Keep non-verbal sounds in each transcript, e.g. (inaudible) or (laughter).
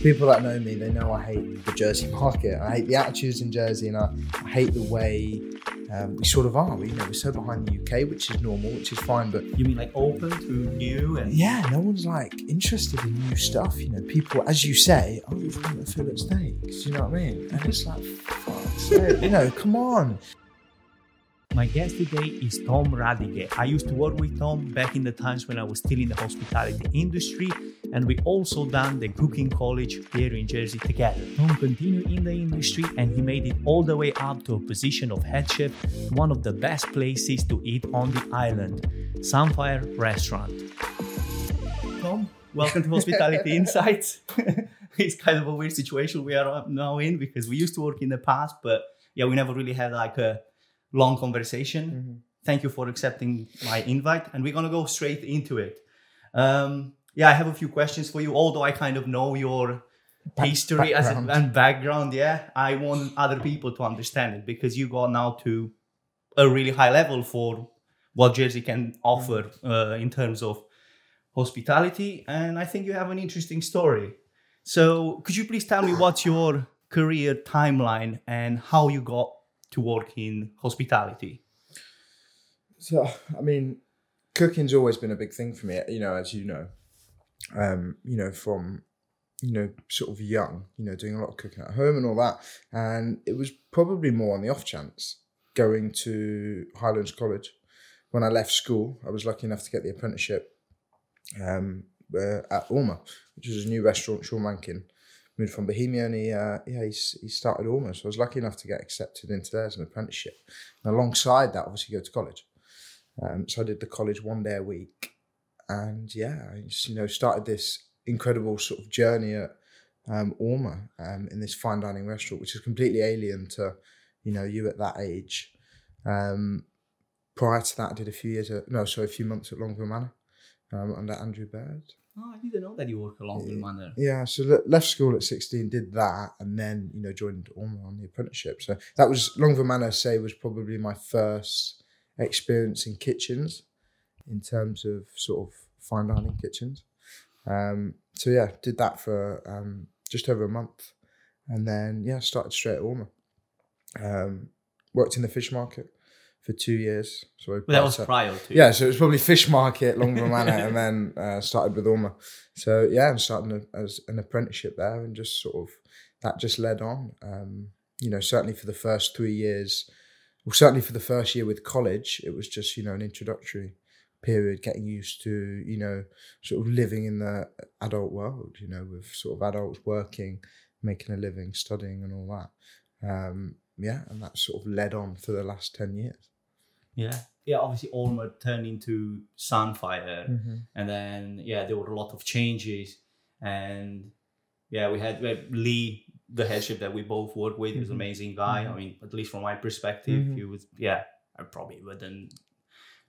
people that know me, they know I hate the Jersey market. I hate the attitudes in Jersey, and I, I hate the way um, we sort of are. We, you know, we're so behind the UK, which is normal, which is fine. But you mean like open to new and yeah, no one's like interested in new stuff. You know, people, as you say, oh, you've got the fillet steaks. You know what I mean? And it's like, fuck, you know, come on. My guest today is Tom Radiguet. I used to work with Tom back in the times when I was still in the hospitality industry, and we also done the cooking college here in Jersey together. Tom continued in the industry and he made it all the way up to a position of head chef, one of the best places to eat on the island, Samphire Restaurant. Tom, welcome to Hospitality (laughs) Insights. (laughs) it's kind of a weird situation we are now in because we used to work in the past, but yeah, we never really had like a long conversation. Mm-hmm. Thank you for accepting my invite, and we're gonna go straight into it. Um, yeah, I have a few questions for you. Although I kind of know your Back, history as a, and background, yeah, I want other people to understand it because you got now to a really high level for what Jersey can offer mm-hmm. uh, in terms of hospitality, and I think you have an interesting story. So, could you please tell me what's your career timeline and how you got to work in hospitality? So, I mean, cooking's always been a big thing for me, you know, as you know. Um, you know, from you know, sort of young, you know, doing a lot of cooking at home and all that. And it was probably more on the off chance going to Highlands College. When I left school, I was lucky enough to get the apprenticeship um, uh, at Ormer, which was a new restaurant, Shaun Rankin moved from Bohemia and he, uh, yeah, he's, he started almost. So I was lucky enough to get accepted into there as an apprenticeship. And alongside that, obviously, go to college. Um, so I did the college one day a week. And yeah, I just, you know, started this incredible sort of journey at um, Ormer um, in this fine dining restaurant, which is completely alien to, you know, you at that age. Um, prior to that, I did a few years at, no, sorry, a few months at Longueville Manor um, under Andrew Baird. Oh, I didn't know that you work at yeah. Manor. Yeah, so left school at 16, did that, and then, you know, joined Ormer on the apprenticeship. So that was, Longueville Manor, say, was probably my first experience in kitchens in terms of sort of fine dining kitchens. Um, so yeah, did that for um, just over a month. And then, yeah, started straight at Ormer. Um, worked in the fish market for two years. So well, that was prior to yeah. So it was probably fish market, (laughs) Longueville Manor, and then uh, started with Ormer. So yeah, and started as an apprenticeship there, and just sort of that just led on. Um, you know, certainly for the first three years, well, certainly for the first year with college, it was just you know an introductory period, getting used to you know sort of living in the adult world. You know, with sort of adults working, making a living, studying, and all that. Um, yeah, and that sort of led on for the last ten years. Yeah. Yeah, obviously Ormer turned into Samphire, mm-hmm. and then yeah, there were a lot of changes, and yeah, we had, we had Lee, the head chef that we both worked with, mm-hmm. was an amazing guy. Mm-hmm. I mean, at least from my perspective, mm-hmm. he was yeah. I probably wouldn't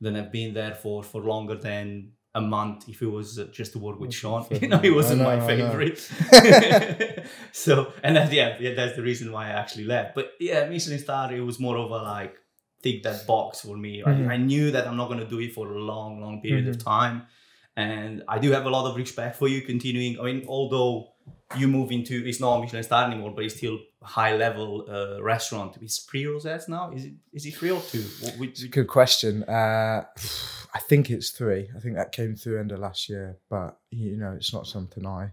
then have been there for for longer than a month if it was just to work with Shaun. (laughs) you know, he wasn't know, my favorite. (laughs) (laughs) so, and that, yeah, yeah, that's the reason why I actually left. But yeah, Michelin Star, it was more of a like tick that box for me. Mm-hmm. I knew that I'm not going to do it for a long, long period mm-hmm. of time. And I do have a lot of respect for you continuing. I mean, although you move into, it's not a Michelin star anymore, but it's still high level uh, restaurant. It's pre rosettes now. Is it is it three or two? What, Good question. Uh, I think it's three. I think that came through end of last year, but you know, it's not something I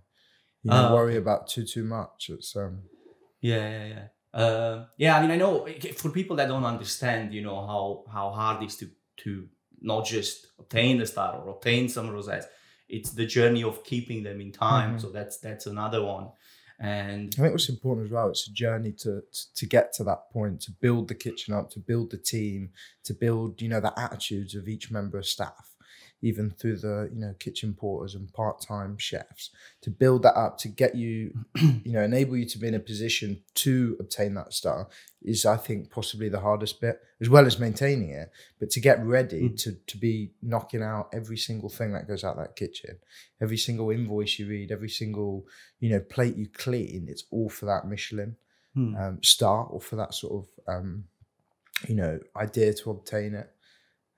you know, uh, worry about too too much. It's um. Yeah, yeah, yeah. Uh, yeah, I mean, I know for people that don't understand, you know, how how hard it is to to not just obtain the star or obtain some rosettes. It's the journey of keeping them in time. Mm-hmm. So that's that's another one. And I think what's important as well, it's a journey to, to, to get to that point, to build the kitchen up, to build the team, to build, you know, the attitudes of each member of staff even through the you know kitchen porters and part-time chefs to build that up to get you (clears throat) you know enable you to be in a position to obtain that star is i think possibly the hardest bit as well as maintaining it but to get ready mm. to to be knocking out every single thing that goes out that kitchen every single invoice you read every single you know plate you clean it's all for that michelin mm. um, star or for that sort of um, you know idea to obtain it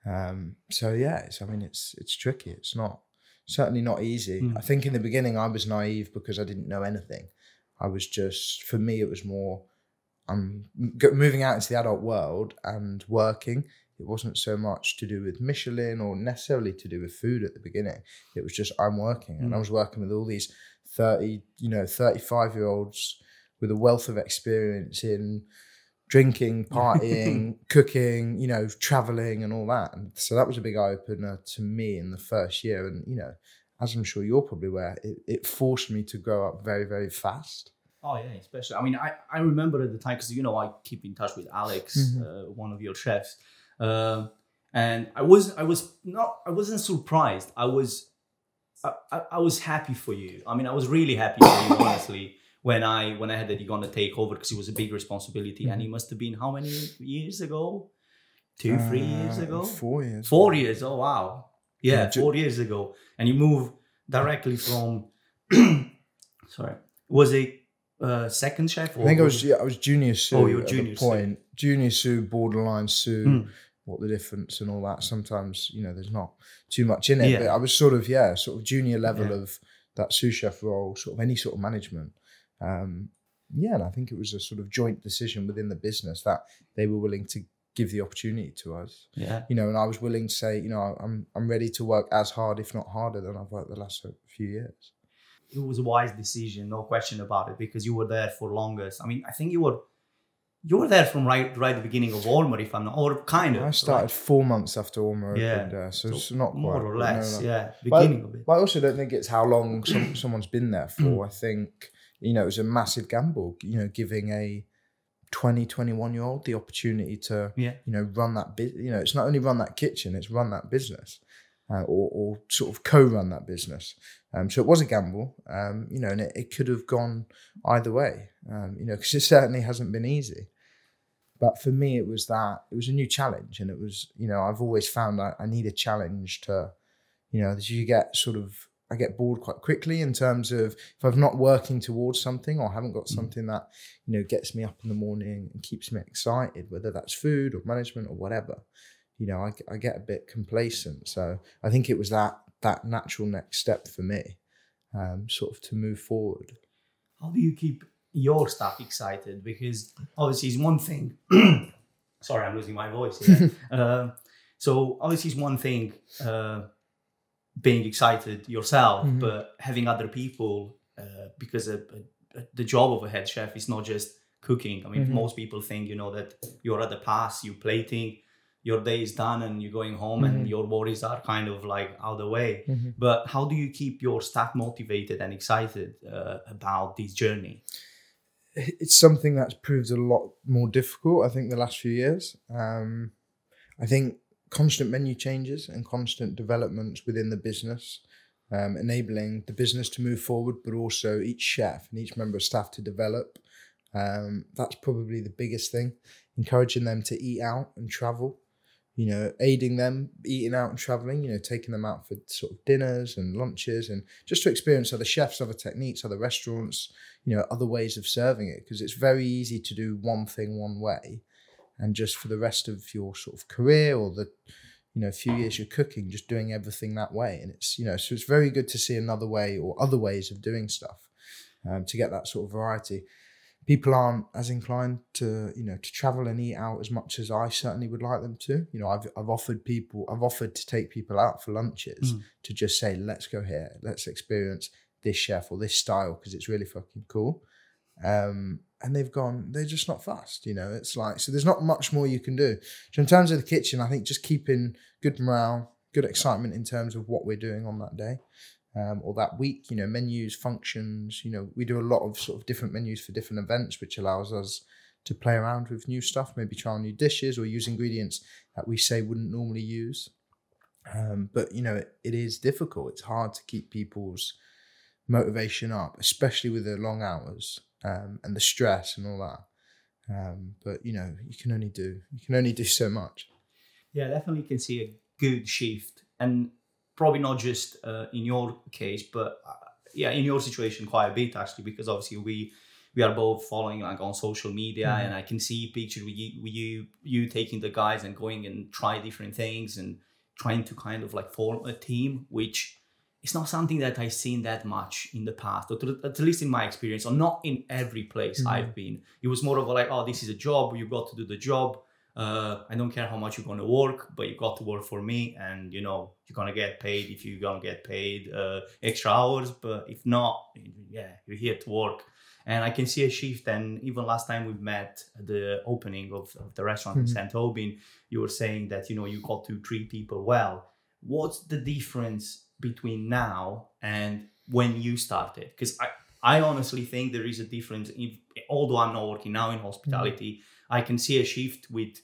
um, so yeah, it's I mean it's it's tricky. It's not certainly not easy. Mm. I think in the beginning I was naive because I didn't know anything. I was just for me it was more I'm g- moving out into the adult world and working. It wasn't so much to do with Michelin or necessarily to do with food at the beginning. It was just I'm working and I Mm. was working with all these 30, you know, 35 year olds with a wealth of experience in drinking, (laughs) partying, cooking, you know, traveling and all that. And so that was a big eye opener to me in the first year. And, you know, as I'm sure you're probably aware, it, it forced me to grow up very, very fast. Oh yeah, especially. I mean, I, I remember at the time because you know I keep in touch with Alex, Mhm. uh, one of your chefs, uh, and I was I was not I wasn't surprised. I was I, I, I was happy for you. I mean, I was really happy for you, (laughs) honestly. When I when I had that you're gonna take over because it was a big responsibility, and it must have been how many years ago? Two, three years Uh, ago? Four years. Four years. Oh wow. Yeah, Yeah, ju- four years ago, and you move directly from. (clears throat) sorry, was it uh, second chef? I think I was yeah, I was junior sous Oh, you were at junior point. Junior sous, borderline sous, Mm. what the difference and all that. Sometimes, you know, there's not too much in it. Yeah. But I was sort of, yeah, sort of junior level Yeah. of that sous chef role, sort of any sort of management. Um, yeah, and I think it was a sort of joint decision within the business that they were willing to give the opportunity to us. Yeah. You know, and I was willing to say, you know, I'm I'm ready to work as hard, if not harder, than I've worked the last few years. it was a wise decision, no question about it, because you were there for longest. I mean, I think you were you were there from right right the beginning of Walmart, if I'm not, or kind of. I started right? four months after Ormer Yeah. opened, uh, so, So it's not quite, more or but no, less, no. yeah, But- of it. But I also don't think it's how long some, (clears throat) someone's been there for. I think, you know, it was a massive gamble, you know, giving a 20, 21 year old the opportunity to, Yeah. you know, run that business. You know, it's not only run that kitchen, it's run that business uh, or, or sort of co run that business. Um, so it was a gamble, um, you know, and it, it could have gone either way, um, you know, because it certainly hasn't been easy. But for me, it was that it was a new challenge, and it was, you know, I've always found I, I need a challenge to, you know, that you get sort of, I get bored quite quickly in terms of if I'm not working towards something or haven't got Mm. something that, you know, gets me up in the morning and keeps me excited, whether that's food or management or whatever, you know, I, I get a bit complacent. So I think it was that that natural next step for me, um, sort of to move forward. How do you keep your staff excited? Because obviously, it's one thing. (coughs) sorry, I'm losing my voice. Here. uh, (laughs) so obviously, it's one thing uh, being excited yourself, Mhm. but having other people uh, because a, a, the job of a head chef is not just cooking. I mean, Mhm. most people think you know that you're at the pass, you plating, your day is done, and you're going home, Mhm. and your worries are kind of like out of the way. But how do you keep your staff motivated and excited uh, about this journey? it's something that's proved a lot more difficult, I think, the last few years. Um, I think constant menu changes and constant developments within the business, um, enabling the business to move forward, but also each chef and each member of staff to develop. Um, that's probably the biggest thing. Encouraging them to eat out and travel, you know, aiding them eating out and traveling, you know, taking them out for sort of dinners and lunches and just to experience other chefs, other techniques, other restaurants, you know other ways of serving it because it's very easy to do one thing one way and just for the rest of your sort of career or the you know few years you're cooking just doing everything that way and it's you know so it's very good to see another way or other ways of doing stuff um, to get that sort of variety people aren't as inclined to you know to travel and eat out as much as I certainly would like them to you know I've, I've offered people I've offered to take people out for lunches Mm. to just say let's go here let's experience this chef or this style because it's really fucking cool. Um, and they've gone, they're just not fast, you know. It's like so there's not much more you can do. So in terms of the kitchen, I think just keeping good morale, good excitement in terms of what we're doing on that day. Um, or that week, you know, menus, functions, you know, we do a lot of sort of different menus for different events, which allows us to play around with new stuff, maybe try new dishes or use ingredients that we say wouldn't normally use. Um, but you know, it, it is difficult. It's hard to keep people's motivation up, especially with the long hours um, and the stress and all that. Um, but you know, you can only do you can only do so much. Yeah, definitely can see a good shift, and probably not just uh, in your case, but uh, yeah, in your situation quite a bit actually, because obviously we we are both following like on social media, Mhm. and I can see pictures with you, with you you taking the guys and going and try different things and trying to kind of like form a team, which it's not something that I've seen that much in the past, or to, at least in my experience, or not in every place Mm-hmm. I've been. It was more of a like, oh, this is a job. you've got to do the job. Uh, I don't care how much you're gonna work, but you got to work for me, and you know you're gonna get paid if you're gonna get paid uh, extra hours. But if not, yeah, you're here to work. And I can see a shift. And even last time we met at the opening of, of the restaurant in Mhm. St. Aubin, you were saying that you know you got to treat people well. What's the difference between now and when you started? Because I, I honestly think there is a difference. If, although I'm not working now in hospitality, I can see a shift with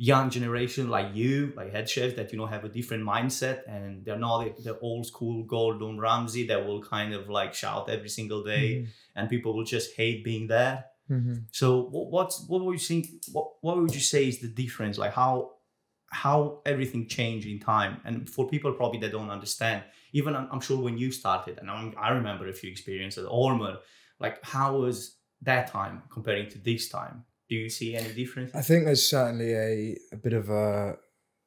young generation like you, like head chefs that you know have a different mindset and they're not the, the old school Gordon Ramsay that will kind of like shout every single day and people will just hate being there. Mhm. So what, what's what would you think? What what would you say is the difference? Like how how everything changed in time? And for people probably that don't understand, even I'm, sure when you started, and I'm, I remember a few experiences at Ormer, like how was that time comparing to this time? Do you see any difference? I think there's certainly a, a bit of a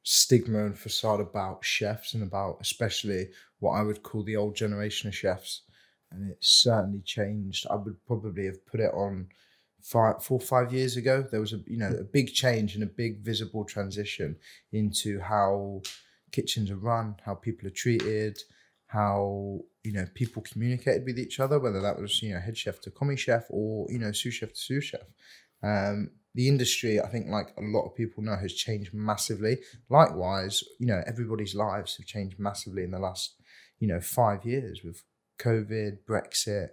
stigma and facade about chefs and about especially what I would call the old generation of chefs. And it's certainly changed. I would probably have put it on five, four, five years ago. There was a you know a big change and a big visible transition into how kitchens are run, how people are treated, how you know people communicated with each other, whether that was you know head chef to commis chef or you know sous chef to sous chef. Um, the industry, I think, like a lot of people know, has changed massively. Likewise, you know, everybody's lives have changed massively in the last, you know, five years with COVID, Brexit.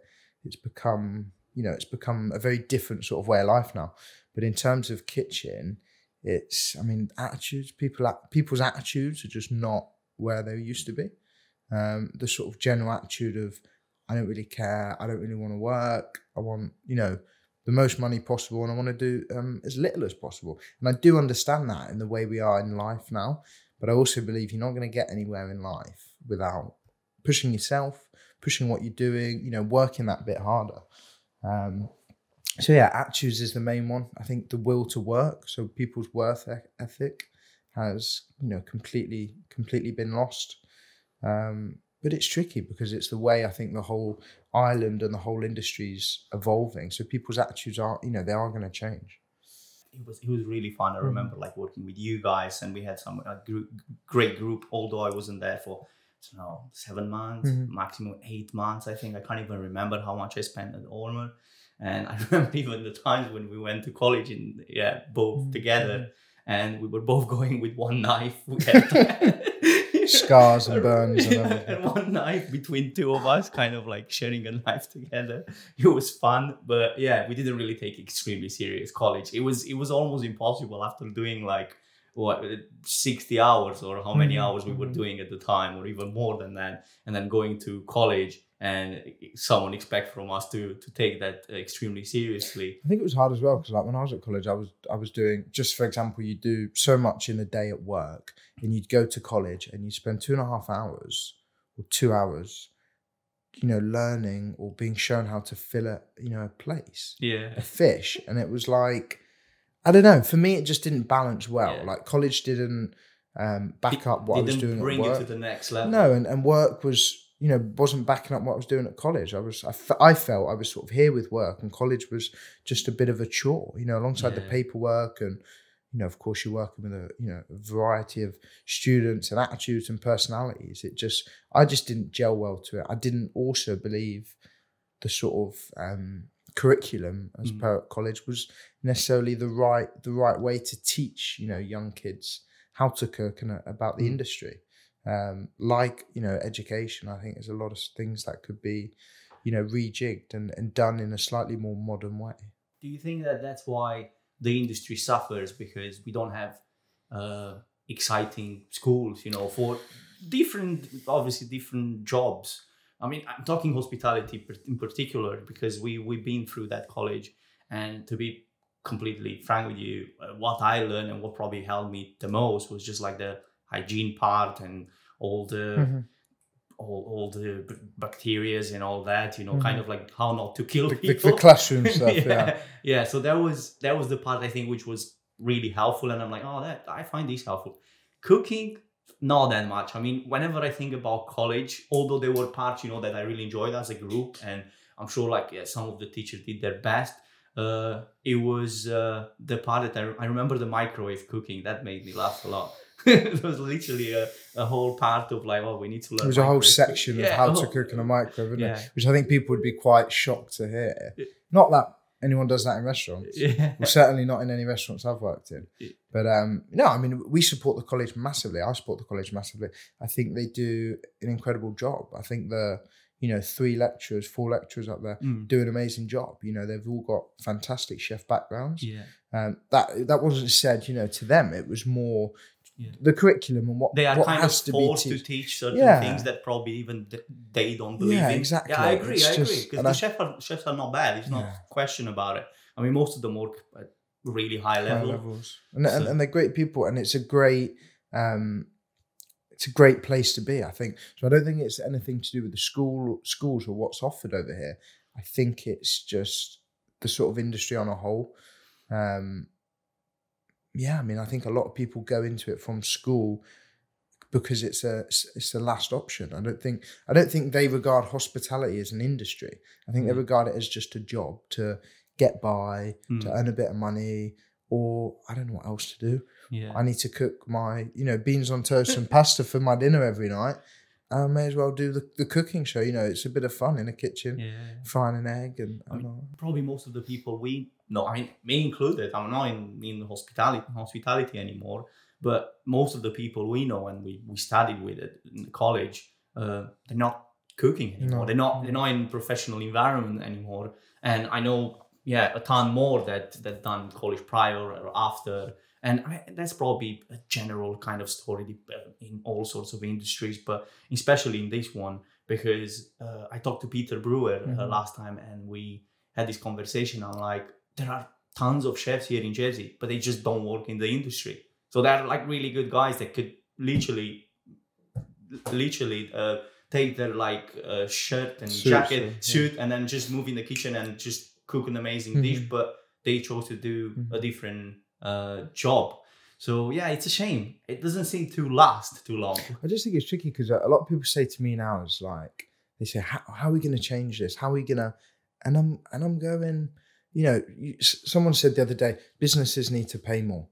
It's become, you know, it's become a very different sort of way of life now. But in terms of kitchen, it's, I mean, attitudes, people, people's attitudes are just not where they used to be. Um, the sort of general attitude of, I don't really care, I don't really want to work, I want, you know, the most money possible and I want to do um, as little as possible. And I do understand that in the way we are in life now. But I also believe you're not going to get anywhere in life without pushing yourself, pushing what you're doing, you know, working that bit harder. Um, so yeah, attitudes is the main one. I think the will to work, so people's worth ethic, has you know completely completely been lost. Um, but it's tricky because it's the way I think the whole island and the whole industry is evolving. So people's attitudes are, you know, they are going to change. it was it was really fun. I remember like working with you guys, and we had some a group, great group. Although I wasn't there for know seven months, Mhm. maximum eight months. I think I can't even remember how much I spent at Ormer. And I (laughs) remember even the times when we went to college and yeah, both Mhm. together, and we were both (laughs) going with one knife. We had (laughs) Scars and burns and Yeah, everything. and one knife between two of us, kind of like sharing a knife together. It was fun, but yeah, we didn't really take extremely serious college. It was it was almost impossible after doing like what 60 hours or how many Mhm, hours we were mhm. doing at the time or even more than that and then going to college and someone expect from us to to take that extremely seriously. I think it was hard as well because like when I was at college, I was I was doing just for example, you do so much in a day at work, and you'd go to college and you spend two and a half hours or two hours, you know, learning or being shown how to fill a you know a place, yeah. a fish, and it was like I don't know. For me, it just didn't balance well. Yeah. Like college didn't um, back up what I was doing bring at it to the next level No, and, and work was, you know, wasn't backing up what I was doing at college. I was, I, I felt I was sort of here with work, and college was just a bit of a chore, you know, alongside the paperwork and, you know, of course, you're working with a, you know, a variety of students and attitudes and personalities. It just, I just didn't gel well to it. I didn't also believe the sort of um, curriculum as Mm. per college was necessarily the right, the right way to teach, you know, young kids how to cook and uh, about the Mm. industry um, like you know education i think there's a lot of things that could be you know rejigged and, and done in a slightly more modern way do you think that that's why the industry suffers because we don't have uh, exciting schools you know for different obviously different jobs i mean i'm talking hospitality in particular because we we've been through that college and to be completely frank with you uh, what i learned and what probably helped me the most was just like the hygiene part and all the all, all the b- bacterias and all that you know kind of like how not to kill the, the, people. the classroom (laughs) stuff yeah, yeah. yeah so that was that was the part i think which was really helpful and i'm like oh that i find this helpful. Cooking not that much. I mean, whenever I think about college, although there were parts, you know, that I really enjoyed as a group, and I'm sure like yeah, some of the teachers did their best. Uh, it was uh, the part that I, I remember the microwave cooking that made me laugh a lot. (laughs) it was literally a, a whole part of like, oh, we need to learn. There was a whole section cooking. of Yeah, how to (laughs) cook in a microwave, Yeah. which I think people would be quite shocked to hear. Not that anyone does that in restaurants. (laughs) Yeah. Well, certainly not in any restaurants I've worked in. But um, no, I mean, we support the college massively. I support the college massively. I think they do an incredible job. I think the, you know, three lecturers, four lecturers up there Mm. do an amazing job. You know, they've all got fantastic chef backgrounds. Yeah. Um, that that wasn't said, you know, to them. It was more Yeah. the curriculum and what They are what kind has of to forced be to teach. certain Yeah. things that probably even th- they don't believe Yeah, in. exactly. Yeah, I agree. It's I agree. Because the I- chef are, chefs are not bad. It's not Yeah. question about it. I mean, most of them work at really high high level. levels, and, and and they're great people, and it's a great, um, it's a great place to be. I think so. I don't think it's anything to do with the school schools or what's offered over here. I think it's just the sort of industry on a whole. Um, yeah, I mean, I think a lot of people go into it from school because it's a it's the last option. I don't think I don't think they regard hospitality as an industry. I think they Mm. regard it as just a job to get by, Mm. to earn a bit of money, or I don't know what else to do. Yeah. I need to cook my, you know, beans on toast and pasta for my dinner every night. I may as well do the, the cooking show. You know, it's a bit of fun in a kitchen, yeah. frying an egg and, I and mean, all. Probably most of the people we know, I mean, me included, I'm not in, in hospitality hospitality anymore, but most of the people we know and we, we studied with it in the college, uh, they're not cooking anymore. No. They're not they're not in professional environment anymore. And I know, yeah, a ton more that that done college prior or after. And I, that's probably a general kind of story uh, in all sorts of industries, but especially in this one because uh, I talked to Peter Brewer uh, Mhm. last time and we had this conversation. I'm like, there are tons of chefs here in Jersey, but they just don't work in the industry. So they're like really good guys that could literally, literally uh, take their like uh, shirt and jacket, yeah. suit, and then just move in the kitchen and just cook an amazing Mhm. dish. But they chose to do a Mhm. different uh, job. So yeah, it's a shame. It doesn't seem to last too long. I just think it's tricky because a lot of people say to me now, it's like they say, "How, how are we going to change this? How are we going to?" And I'm and I'm going, you know, you, someone said the other day, businesses need to pay more.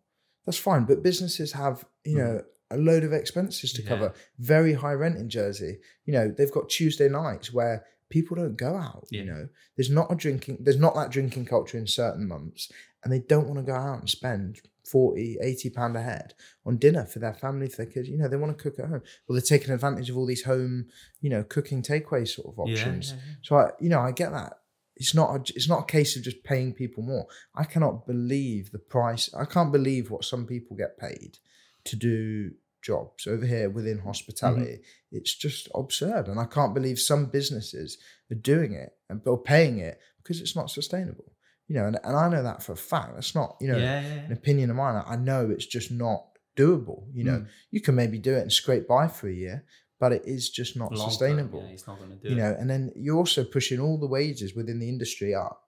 That's fine, but businesses have, you know, a load of expenses to Yeah. cover. Very high rent in Jersey. You know, they've got Tuesday nights where people don't go out. You know, there's not a drinking, there's not that drinking culture in certain months, and they don't want to go out and spend 40, 80 pound a head on dinner for their family, for their kids. You know, they want to cook at home. Well, they're taking advantage of all these home, you know, cooking takeaway sort of options. Yeah, yeah, yeah. So I, you know, I get that. It's not a, it's not a case of just paying people more. I cannot believe the price. I can't believe what some people get paid to do jobs over here within hospitality. It's just absurd, and I can't believe some businesses are doing it and or paying it because it's not sustainable. You know, and, and I know that for a fact. That's not you know yeah, yeah, an opinion of mine. I know it's just not doable. You know, Mm. you can maybe do it and scrape by for a year, but it is just not Long term, sustainable yeah, it's not going to do you it. know and then you're also pushing all the wages within the industry up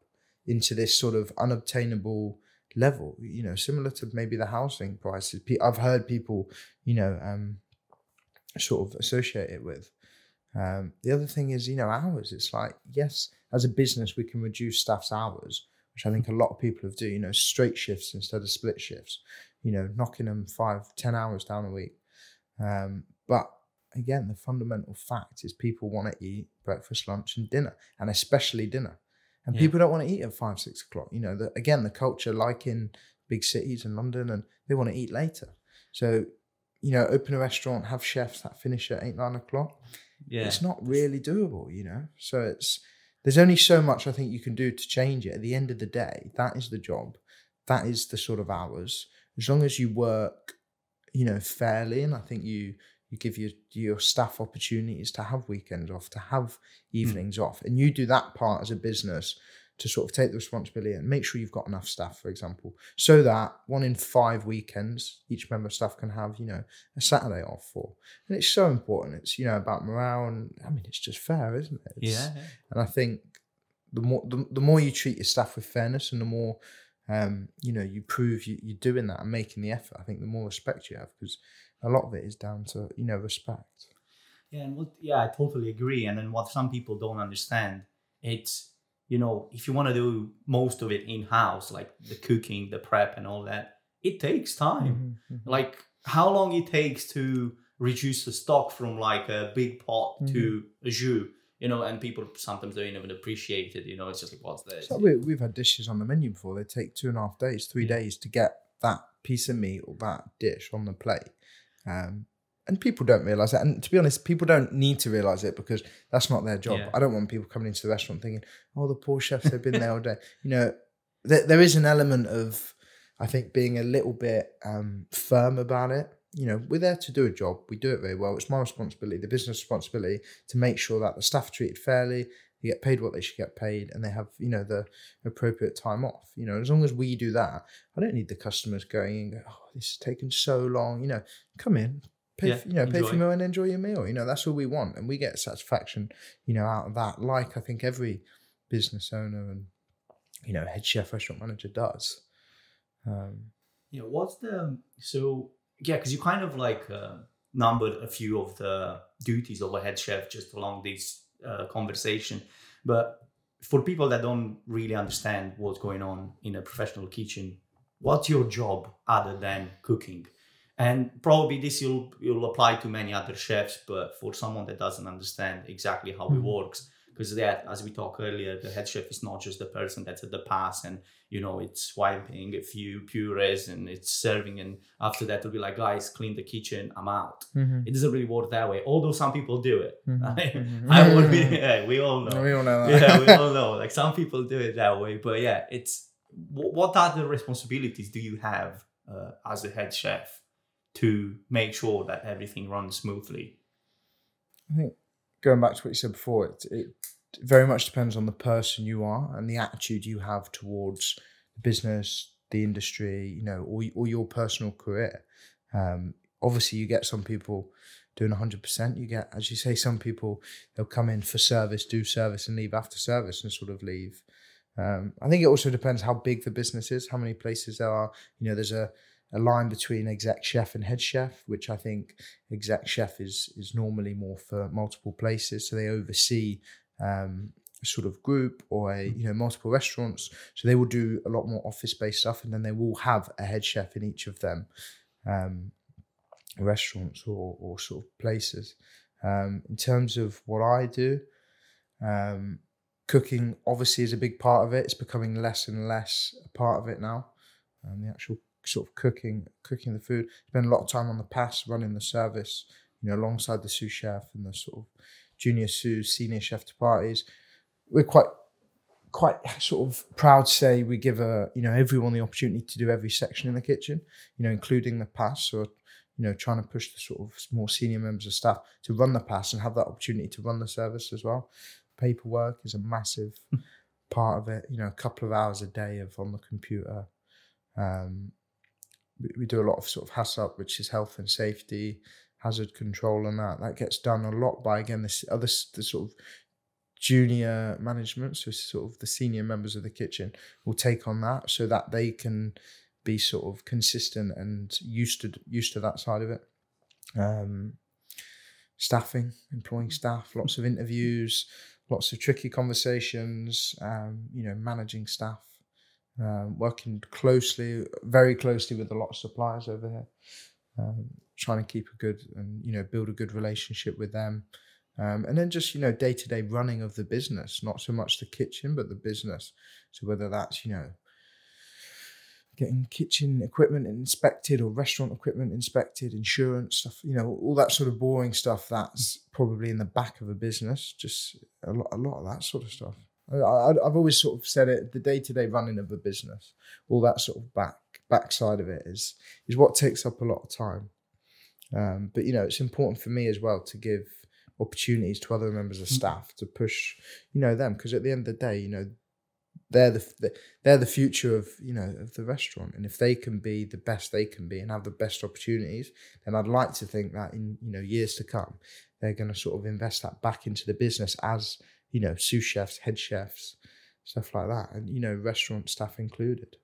into this sort of unobtainable level you know similar to maybe the housing prices i've heard people you know um sort of associate it with um the other thing is you know hours it's like yes as a business we can reduce staff's hours which i think a lot of people have do you know straight shifts instead of split shifts you know knocking them five ten hours down a week um but again, the fundamental fact is people want to eat breakfast, lunch, and dinner, and especially dinner. And Yeah. people don't want to eat at five, six o'clock. You know, the, again, the culture, like in big cities in London, and they want to eat later. So, you know, open a restaurant, have chefs that finish at eight, nine o'clock. yeah. It's not really doable, you know. So it's there's only so much I think you can do to change it. At the end of the day, that is the job. That is the sort of hours. As long as you work, you know, fairly, and I think you you give your your staff opportunities to have weekends off, to have evenings off, and you do that part as a business to sort of take the responsibility and make sure you've got enough staff, for example, so that one in five weekends each member of staff can have, you know, a Saturday off for. And it's so important. It's you know about morale, and I mean it's just fair, isn't it? It's- yeah, and I think the more the, the more you treat your staff with fairness and the more um, you know you prove you, you're doing that and making the effort, I think the more respect you have because a lot of it is down to you know respect. Yeah, and what? Yeah, I totally agree. And then what some people don't understand, it's you know, if you want to do most of it in house, like the cooking, the prep, and all that, it takes time. Mm-hmm, mm-hmm. Like how long it takes to reduce the stock from like a big pot to a jus, you know, and people sometimes don't even appreciate it. You know, it's just like what's this? So we, we've had dishes on the menu before. They take two and a half days, three Yeah. days to get that piece of meat or that dish on the plate. Um, and people don't realize that. And to be honest, people don't need to realize it because that's not their job. Yeah. I don't want people coming into the restaurant thinking, "Oh, the poor chefs, they've been there (laughs) all day." You know, there, there is an element of, I think, being a little bit um, firm about it. You know, we're there to do a job. We do it very well. It's my responsibility, the business responsibility, to make sure that the staff are treated fairly, they get paid what they should get paid, and they have, you know, the appropriate time off. You know, as long as we do that, I don't need the customers going and go, "Oh, this has taken so long." You know, come in, pay, Yeah, for, you know, pay for your meal and enjoy your meal. You know, that's all we want, and we get satisfaction, you know, out of that. Like I think every business owner and you know head chef, restaurant manager does. Um, Yeah, what's the so yeah? Because you kind of like uh, numbered a few of the duties of a head chef just along this uh, conversation, but for people that don't really understand what's going on in a professional kitchen, what's your job other than cooking? And probably this you'll you'll apply to many other chefs, but for someone that doesn't understand exactly how it Mhm. works, because that as we talked earlier, the head chef is not just the person that's at the pass and you know it's wiping a few purées and it's serving, and after that it'll be like, guys, clean the kitchen, I'm out. It doesn't really work that way, although some people do it. (laughs) Mhm. I would (laughs) be, yeah, we all know We all know yeah, we all (laughs) know. Like some people do it that way, but yeah, it's wh- what other responsibilities do you have uh, as a head chef to make sure that everything runs smoothly? I think going back to what you said before, it, it very much depends on the person you are and the attitude you have towards the business, the industry, you know, or, or your personal career. Um, obviously, you get some people doing 100%. You get, as you say, some people, they'll come in for service, do service, and leave after service and sort of leave. Um, I think it also depends how big the business is, how many places there are. You know, there's a, a line between exec chef and head chef, which I think exec chef is is normally more for multiple places, so they oversee um, a sort of group or a you know multiple restaurants. So they will do a lot more office based stuff, and then they will have a head chef in each of them um, restaurants or or sort of places. Um, in terms of what I do, um, cooking obviously is a big part of it. It's becoming less and less a part of it now. Um, the actual sort of cooking, cooking the food. Spend a lot of time on the pass, running the service. You know, alongside the sous chef and the sort of junior sous, senior chef to parties. We're quite, quite sort of proud to say we give a you know everyone the opportunity to do every section in the kitchen. You know, including the pass. So you know, trying to push the sort of more senior members of staff to run the pass and have that opportunity to run the service as well. Paperwork is a massive part of it. You know, a couple of hours a day of on the computer. Um, we, do a lot of sort of HACCP, which is health and safety, hazard control, and that. That gets done a lot by again this other the sort of junior management, so sort of the senior members of the kitchen will take on that so that they can be sort of consistent and used to used to that side of it. Um, staffing, employing staff, lots of interviews, lots of tricky conversations. Um, you know, managing staff, um, working closely, very closely with a lot of suppliers over here. Um, trying to keep a good and you know build a good relationship with them. Um, and then just you know day to day running of the business, not so much the kitchen, but the business. So whether that's you know getting kitchen equipment inspected or restaurant equipment inspected, insurance stuff, you know, all that sort of boring stuff that's probably in the back of a business. Just a lot, a lot of that sort of stuff. I, I've always sort of said it: the day to day running of a business, all that sort of back backside of it is is what takes up a lot of time. Um, but you know, it's important for me as well to give opportunities to other members of staff to push, you know, them because at the end of the day, you know, they're the they're the future of you know of the restaurant, and if they can be the best they can be and have the best opportunities, then I'd like to think that in you know years to come, they're going to sort of invest that back into the business as you know sous chefs, head chefs, stuff like that, and you know restaurant staff included.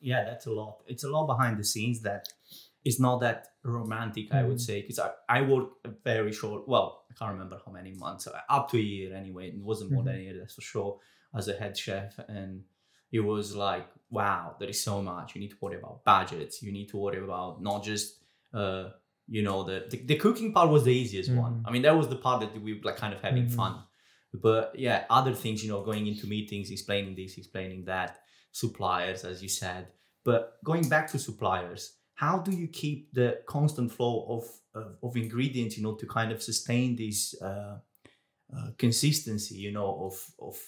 Yeah, that's a lot. It's a lot behind the scenes that it's not that romantic, I would Mm. say, because I, I worked a very short, well, I can't remember how many months, uh, up to a year anyway. It wasn't more than a year, that's for sure, as a head chef. And it was like, wow, there is so much. You need to worry about budgets. You need to worry about not just, uh, you know, the, the, the cooking part was the easiest one. Mhm. I mean, that was the part that we were like kind of having Mhm. fun. But yeah, other things, you know, going into meetings, explaining this, explaining that, suppliers, as you said. But going back to suppliers, how do you keep the constant flow of of, of ingredients, you know, to kind of sustain this uh, uh, consistency, you know, of of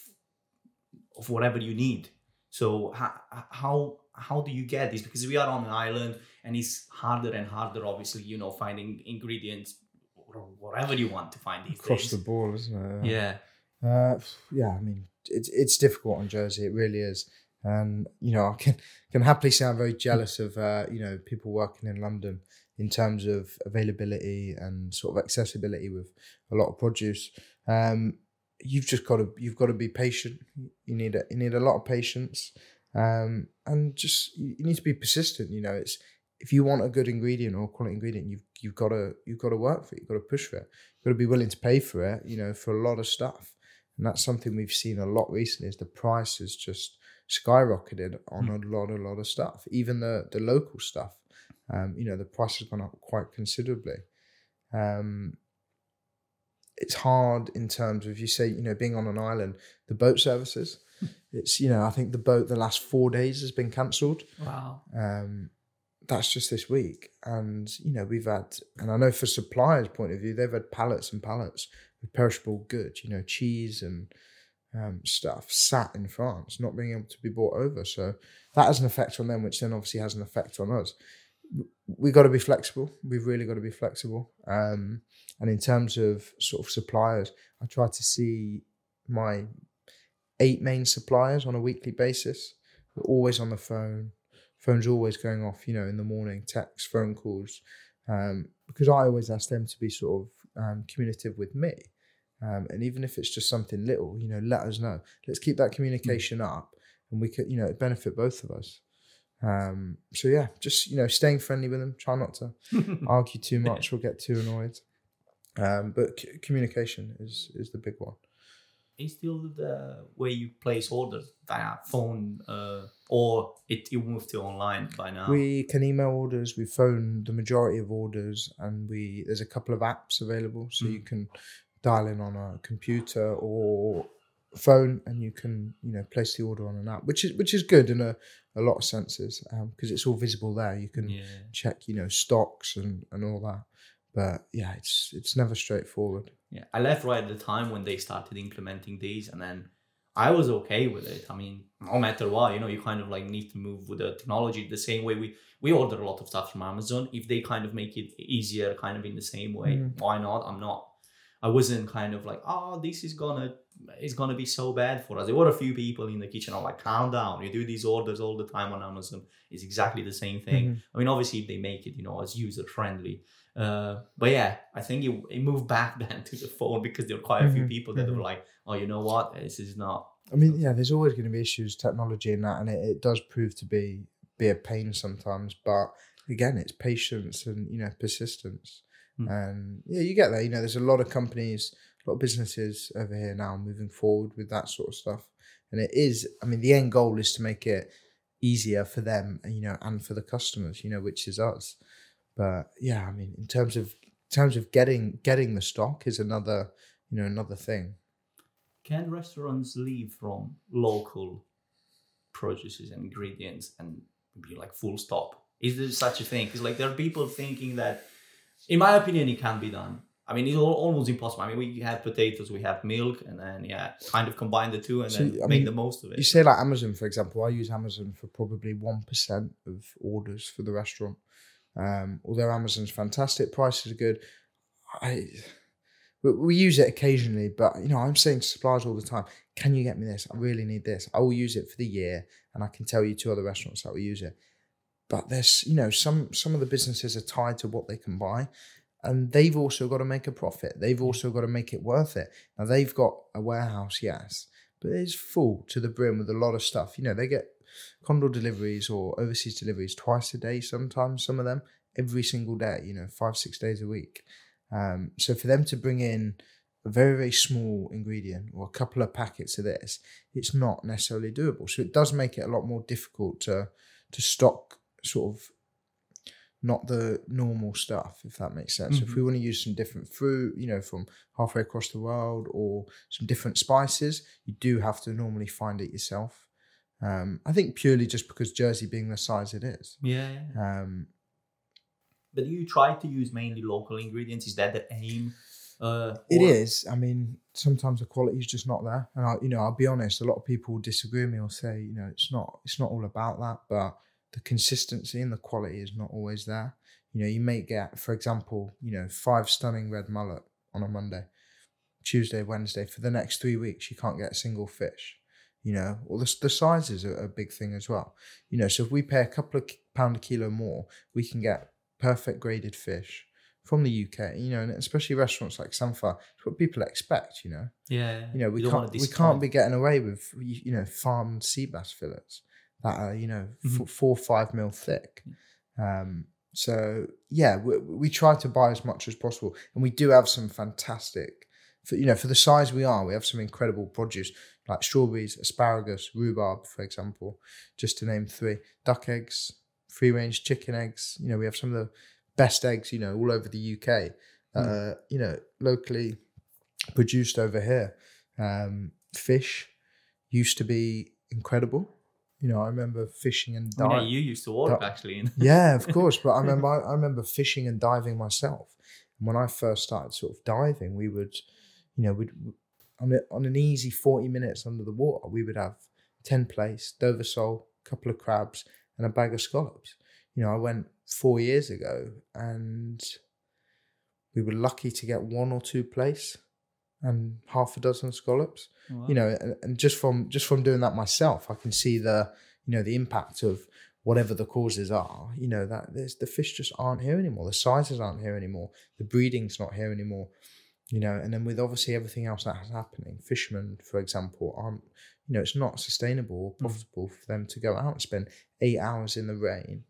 of whatever you need? So how how how do you get this? Because we are on an island, and it's harder and harder, obviously, you know, finding ingredients or whatever you want to find these across days. the board, isn't it? yeah. Uh, yeah, I mean, it's it's difficult on Jersey. It really is, and you know, I can can happily say I'm very jealous of uh, you know people working in London in terms of availability and sort of accessibility with a lot of produce. Um, you've just got to you've got to be patient. You need a, you need a lot of patience, um, and just you, you need to be persistent. You know, it's if you want a good ingredient or quality ingredient, you've you've got to you've got to work for it. You've got to push for it. You've got to be willing to pay for it. You know, for a lot of stuff and that's something we've seen a lot recently is the price has just skyrocketed on a lot a lot of stuff even the the local stuff. Um you know the price has gone up quite considerably. Um it's hard in terms of you say you know being on an island the boat services it's you know i think the boat the last four days has been cancelled. Wow. um, that's just this week. And, you know, we've had, and I know for suppliers' point of view, they've had pallets and pallets perishable goods, you know, cheese and um, stuff sat in France, not being able to be brought over. So that has an effect on them, which then obviously has an effect on us. We've got to be flexible. We've really got to be flexible. Um, and in terms of sort of suppliers, I try to see my eight main suppliers on a weekly basis. We're always on the phone phone's always going off, you know, in the morning, texts, phone calls, um, because I always ask them to be sort of um, communicative with me. Um, and even if it's just something little, you know, let us know. Let's keep that communication up and we could, you know, benefit both of us. Um, so yeah, just, you know, staying friendly with them, try not to (laughs) argue too much or get too annoyed. (laughs) Um, but c- communication is, is the big one. Is still the way you place orders via phone uh, or it you moved to online by now We can email orders. We phone the majority of orders, and we there's a couple of apps available, so you Mm. can dial in on a computer or phone, and you can you know place the order on an app, which is which is good in a, a lot of senses because it's all visible there. You can yeah check you know stocks and and all that. But yeah, it's it's never straightforward. Yeah i left right at the time when they started implementing these and then i was okay with it. I mean no matter what you know you kind of like need to move with the technology the same way. We we order a lot of stuff from amazon. If they kind of make it easier kind of in the same way Mhm. why not? I'm not i wasn't kind of like oh this is gonna it's gonna be so bad for us. There were a few people in the kitchen. I'm like calm down. You do these orders all the time on amazon. It's exactly the same thing. Mhm. I mean, obviously, if they make it, you know, as user friendly. Uh, but yeah, I think it, it moved back (laughs) then to the phone because there were quite a few Mhm, people that were like, oh, you know what? This is not. I mean, yeah, there's always going to be issues, technology and that, and it, it does prove to be be a pain sometimes. But again, it's patience and you know persistence, Mm. and yeah, you get there. You know, there's a lot of companies, a lot of businesses over here now moving forward with that sort of stuff, and it is. I mean, the end goal is to make it easier for them, you know, and for the customers, you know, which is us. But yeah, I mean, in terms of in terms of getting getting the stock is another, you know, another thing. Can restaurants leave from local produces and ingredients and be like full stop? Is there such a thing? Because like there are people thinking that, in my opinion, it can be done. I mean, it's al- almost impossible. I mean, we have potatoes, we have milk, and then yeah, kind of combine the two and So, then I make mean, the most of it. You say like Amazon, for example. I use Amazon for probably one percent of orders for the restaurant. Um, although Amazon's fantastic, prices are good. I we, use it occasionally, but you know, I'm saying to suppliers all the time, "Can you get me this? I really need this. I will use it for the year, and I can tell you two other restaurants that will use it." But there's, you know, some some of the businesses are tied to what they can buy, and they've also got to make a profit. They've also got to make it worth it. Now they've got a warehouse, yes, but it's full to the brim with a lot of stuff. You know, they get condor deliveries or overseas deliveries twice a day sometimes, some of them. every single day, you know, five, six days a week. Um, so for them to bring in a very, very small ingredient or a couple of packets of this, it's not necessarily doable. So it does make it a lot more difficult to to stock sort of not the normal stuff, if that makes sense. If we want to use some different fruit, you know, from halfway across the world or some different spices, you do have to normally find it yourself. Um, I think purely just because Jersey being the size it is. Yeah. Um, But you try to use mainly local ingredients. Is that the aim? Uh, It is. I mean, sometimes the quality is just not there, and I, you know, I'll be honest. A lot of people disagree with me or say, you know, it's not, it's not all about that, but the consistency and the quality is not always there. You know, you may get, for example, you know, five stunning red mullet on a Monday, Tuesday, Wednesday. For the next three weeks, you can't get a single fish. You know, or the the sizes are a big thing as well. You know, so if we pay a couple of pound a kilo more, we can get perfect graded fish from the UK, you know, and especially restaurants like Samphire, it's what people expect, you know. Yeah. You know, we don't can't we can't be getting away with you you know farmed sea bass fillets that are you know Mhm. f- four or five mil thick. Um, so yeah, we, we try to buy as much as possible, and we do have some fantastic, for you know, for the size we are, we have some incredible produce like strawberries, asparagus, rhubarb, for example, just to name three. Duck eggs, free range chicken eggs. You know, we have some of the best eggs, you know, all over the UK Mm. you know, locally produced over here. Um, fish used to be incredible. You know, I remember fishing and Oh, Yeah, diving. you used to Di- actually. (laughs) Yeah, of course. But I remember, I, I remember fishing and diving myself. And when I first started sort of diving, we would, you know, we'd on a, on an easy forty minutes under the water, we would have ten plates, Dover sole, a couple of crabs, and a bag of scallops. You know, I went four years ago, and we were lucky to get one or two plates and half a dozen scallops. Oh, you know and, and just from just from doing that myself i can see the you know the impact of whatever the causes are. You know that there's the fish just aren't here anymore. The sizes aren't here anymore. The breeding's not here anymore you know and then with obviously everything else that's happening fishermen for example aren't you know it's not sustainable or mm. profitable for them to go out and spend eight hours in the rain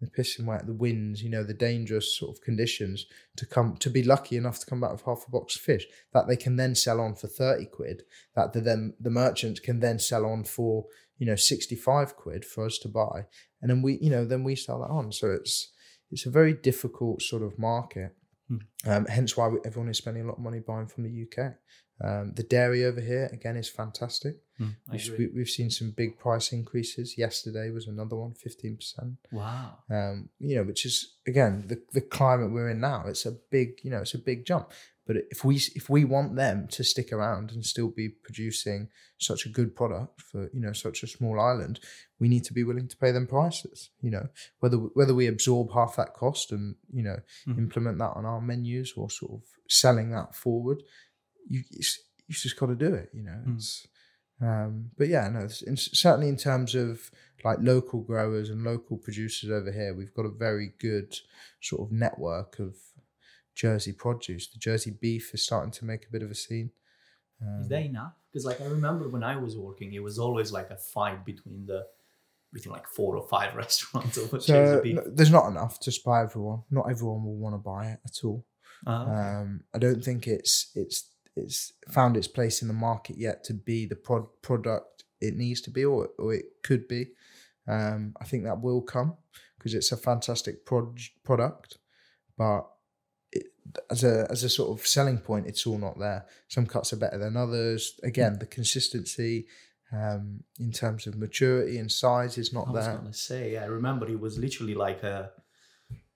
the pissing wet the winds you know the dangerous sort of conditions to come to be lucky enough to come back with half a box of fish that they can then sell on for 30 quid that the then the merchants can then sell on for you know 65 quid for us to buy. And then we you know then we sell that on. So it's it's a very difficult sort of market. Um, hence why we, everyone is spending a lot of money buying from the uk um, the dairy over here again is fantastic Hmm, I we've, we, we've seen some big price increases yesterday was another one 15% Wow. um, you know, which is again the, the climate we're in now. It's a big, you know, it's a big jump. But if we if we want them to stick around and still be producing such a good product for you know such a small island, we need to be willing to pay them prices. You know, whether whether we absorb half that cost and you know Mhm. implement that on our menus or sort of selling that forward, you you just got to do it. You know, Mm. Um, but yeah, no, certainly in terms of like local growers and local producers over here, we've got a very good sort of network of Jersey produce. The Jersey beef is starting to make a bit of a scene. Um, Is that enough? Because like I remember when I was working, it was always like a fight between the between like four or five (laughs) restaurants over so Jersey beef. no, there's not enough to buy everyone. Not everyone will want to buy it at all. Okay. Um, I don't think it's it's it's found its place in the market yet to be the prod, product it needs to be or or it could be. Um, I think that will come because it's a fantastic prod, product, but it, as a as a sort of selling point, it's all not there. Some cuts are better than others. Again, the consistency um, in terms of maturity and size is not there. I was gonna say, I remember it was literally like a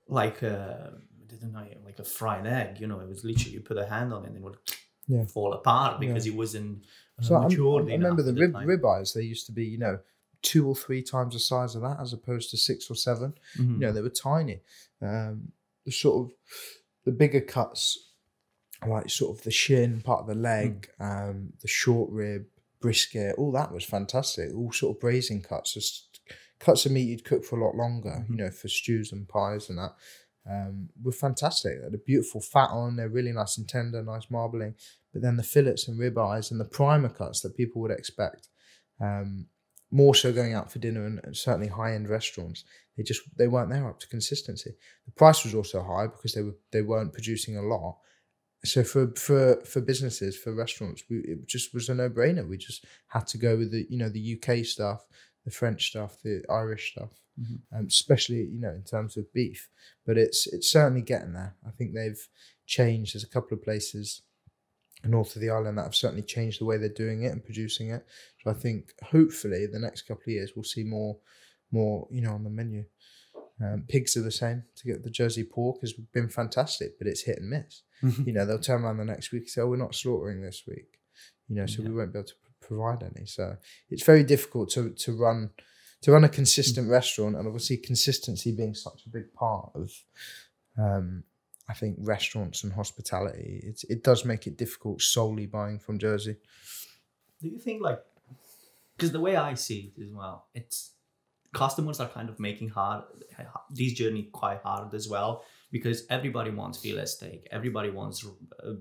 like a I didn't know like a fried egg. You know, it was literally you put a hand on it and it would Yeah. fall apart because it wasn't uh, So matured I remember the at rib ribeyes. They used to be, you know, two or three times the size of that, as opposed to six or seven. Mhm. You know, they were tiny. Um, the sort of the bigger cuts, like sort of the shin, part of the leg, um, the short rib, brisket, all that was fantastic. All sort of braising cuts, just cuts of meat you'd cook for a lot longer. You know, for stews and pies and that. Um, were fantastic. They had a beautiful fat on. They're really nice and tender, nice marbling. But then the fillets and ribeyes and the primer cuts that people would expect, um, more so going out for dinner and, and certainly high end restaurants. They just they weren't there up to consistency. The price was also high because they were they weren't producing a lot. So for for for businesses for restaurants, we, it just was a no brainer. We just had to go with the you know the UK stuff, the French stuff, the Irish stuff, Mhm. um, especially you know in terms of beef. But it's it's certainly getting there. I think they've changed. There's a couple of places north of the island that have certainly changed the way they're doing it and producing it. So I think hopefully the next couple of years we'll see more more you know on the menu. Um, pigs are the same. To get the Jersey pork has been fantastic, but it's hit and miss. You know they'll turn around the next week and say, "Oh, we're not slaughtering this week," you know, so we won't be able to p- provide any. So it's very difficult to to run to run a consistent restaurant, and obviously consistency being such a big part of, um, I think restaurants and hospitality. It's it does make it difficult solely buying from Jersey. Do you think like because the way I see it as well, it's customers are kind of making hard this journey quite hard as well because everybody wants fillet steak, everybody wants uh,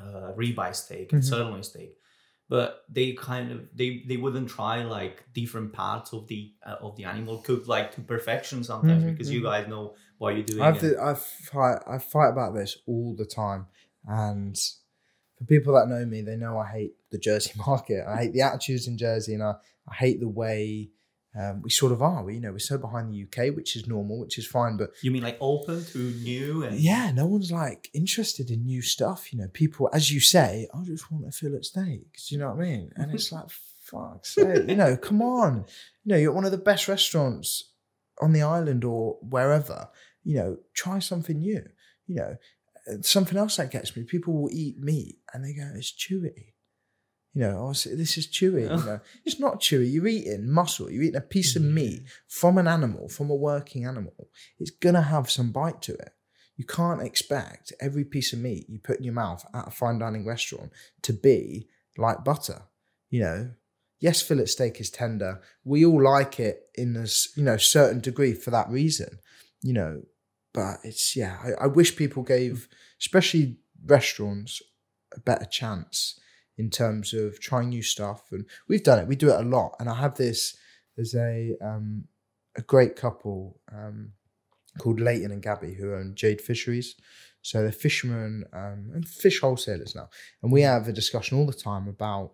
uh, ribeye steak and Mhm. sirloin steak, but they kind of they they wouldn't try like different parts of the uh, of the animal cooked like to perfection sometimes Mhm, because you mhm. guys know what you're doing. I've and- I fight I fight about this all the time, and for people that know me, they know I hate the Jersey (laughs) market. I hate the attitudes in Jersey, and I, I hate the way um, we sort of are. We you know we're so behind the UK, which is normal, which is fine, but you mean like open to new and yeah, no one's like interested in new stuff. You know, people, as you say, I just want a fillet steak. Do you know what I mean? And it's like, fuck, (laughs) you know, come on. You know, you're at one of the best restaurants on the island or wherever. You know, try something new. You know, something else that gets me. People will eat meat and they go, it's chewy. You know, oh, this is chewy. You oh. know, it's not chewy. You're eating muscle. You're eating a piece of meat from an animal, from a working animal. It's gonna have some bite to it. You can't expect every piece of meat you put in your mouth at a fine dining restaurant to be like butter. You know, yes, fillet steak is tender. We all like it in this, you know, certain degree for that reason. You know, but it's yeah. I, I wish people gave, especially restaurants, a better chance in terms of trying new stuff. And we've done it. We do it a lot. And I have this. There's a um, a great couple um, called Leighton and Gabby who own Jade Fisheries. So they're fishermen um, and fish wholesalers now, and we have a discussion all the time about,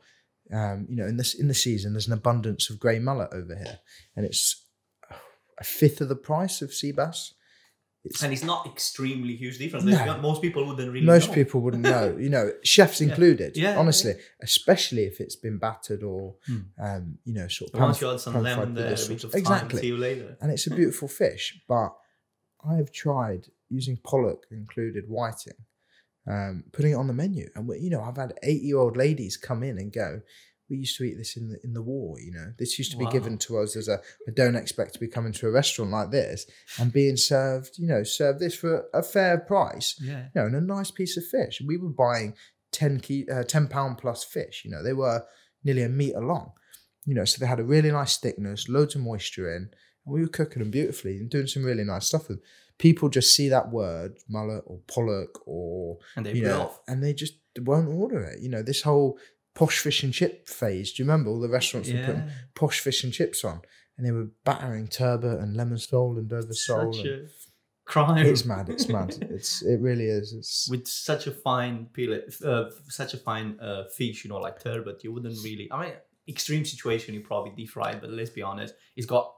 um, you know, in this in the season there's an abundance of grey mullet over here, and it's a fifth of the price of sea bass. It's, and it's not extremely huge difference. No. Most people wouldn't really most know. people wouldn't know, you know, (laughs) chefs Yeah. included. Yeah, yeah, honestly, especially if it's been battered or, Hmm. um, you know, sort of. Once pan- you add some lemon there, a this bit sauce. of exactly, see you later. and it's a beautiful fish. But I have tried using pollock included whiting, um, putting it on the menu, and you know I've had eight year old ladies come in and go. We used to eat this in the in the war, you know. This used to be Wow. given to us as a. I don't expect to be coming to a restaurant like this and being served, you know, served this for a fair price, Yeah. you know, and a nice piece of fish. We were buying ten key, uh, ten pound plus fish. You know, they were nearly a meter long. You know, so they had a really nice thickness, loads of moisture in, and we were cooking them beautifully and doing some really nice stuff with. Them. People just see that word mullet or pollock or And they you know, off. and they just won't order it. You know, this whole posh fish and chip phase. Do you remember all the restaurants were putting Yeah. posh fish and chips on, and they were battering turbot and lemon sole and dover sole. Such and- a crime. it's mad. It's mad. It's it really is. It's (laughs) With such a fine fillet, uh, such a fine uh, fish, you know, like turbot, you wouldn't really. I mean, extreme situation, you probably deep fry, but let's be honest, it's got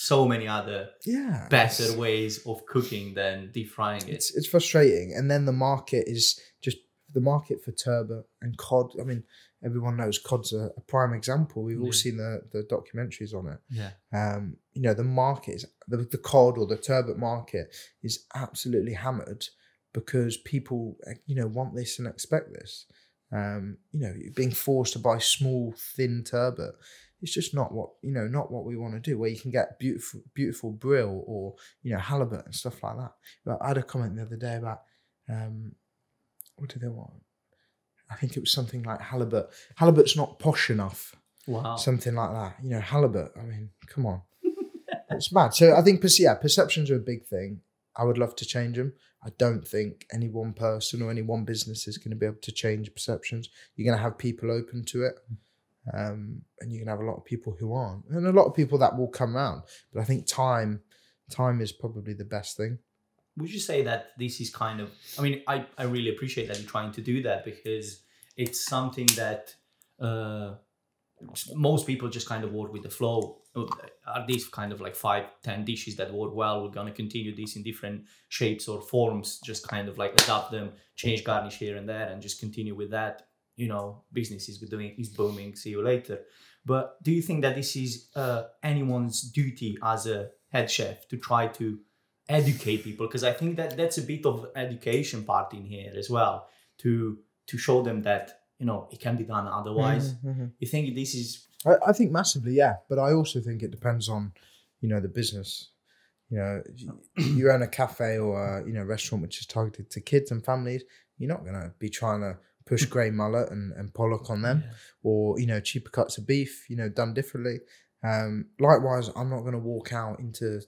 so many other yeah better ways of cooking than deep frying it. it's it's frustrating and then the market is just the market for turbot and cod i mean everyone knows cod's a, a prime example. We've all Yeah. seen the the documentaries on it. Yeah. um you know the market is the, the cod or the turbot market is absolutely hammered because people you know want this and expect this. Um you know being forced to buy small thin turbot. It's just not what you know not what we want to do where you can get beautiful beautiful brill or you know halibut and stuff like that. But i had a comment the other day about um what did they want i think it was something like halibut halibut's not posh enough Wow. something like that. You know, halibut. I mean, come on, (laughs) it's mad. So I think, yeah, perceptions are a big thing. I would love to change them. I don't think any one person or any one business is going to be able to change perceptions. You're going to have people open to it. um, and you can have a lot of people who aren't, and a lot of people that will come around. But I think time, time is probably the best thing. Would you say that this is kind of? I mean, I I really appreciate that you're trying to do that because it's something that. Uh, most people just kind of work with the flow are these kind of like five ten dishes that work well we're going to continue this in different shapes or forms just kind of like adapt them change garnish here and there and just continue with that you know business is doing is booming see you later but do you think that this is uh, anyone's duty as a head chef to try to educate people because i think that that's a bit of education part in here as well to to show them that you know it can be done otherwise. Mm-hmm, mm-hmm. You think this is? I, I, think massively, yeah. But I also think it depends on, you know, the business. You know, you own a cafe or a, you know restaurant which is targeted to kids and families. You're not gonna be trying to push (laughs) grey mullet and, and pollock on them, yeah. or you know cheaper cuts of beef. You know, done differently. Um, likewise, I'm not gonna walk out into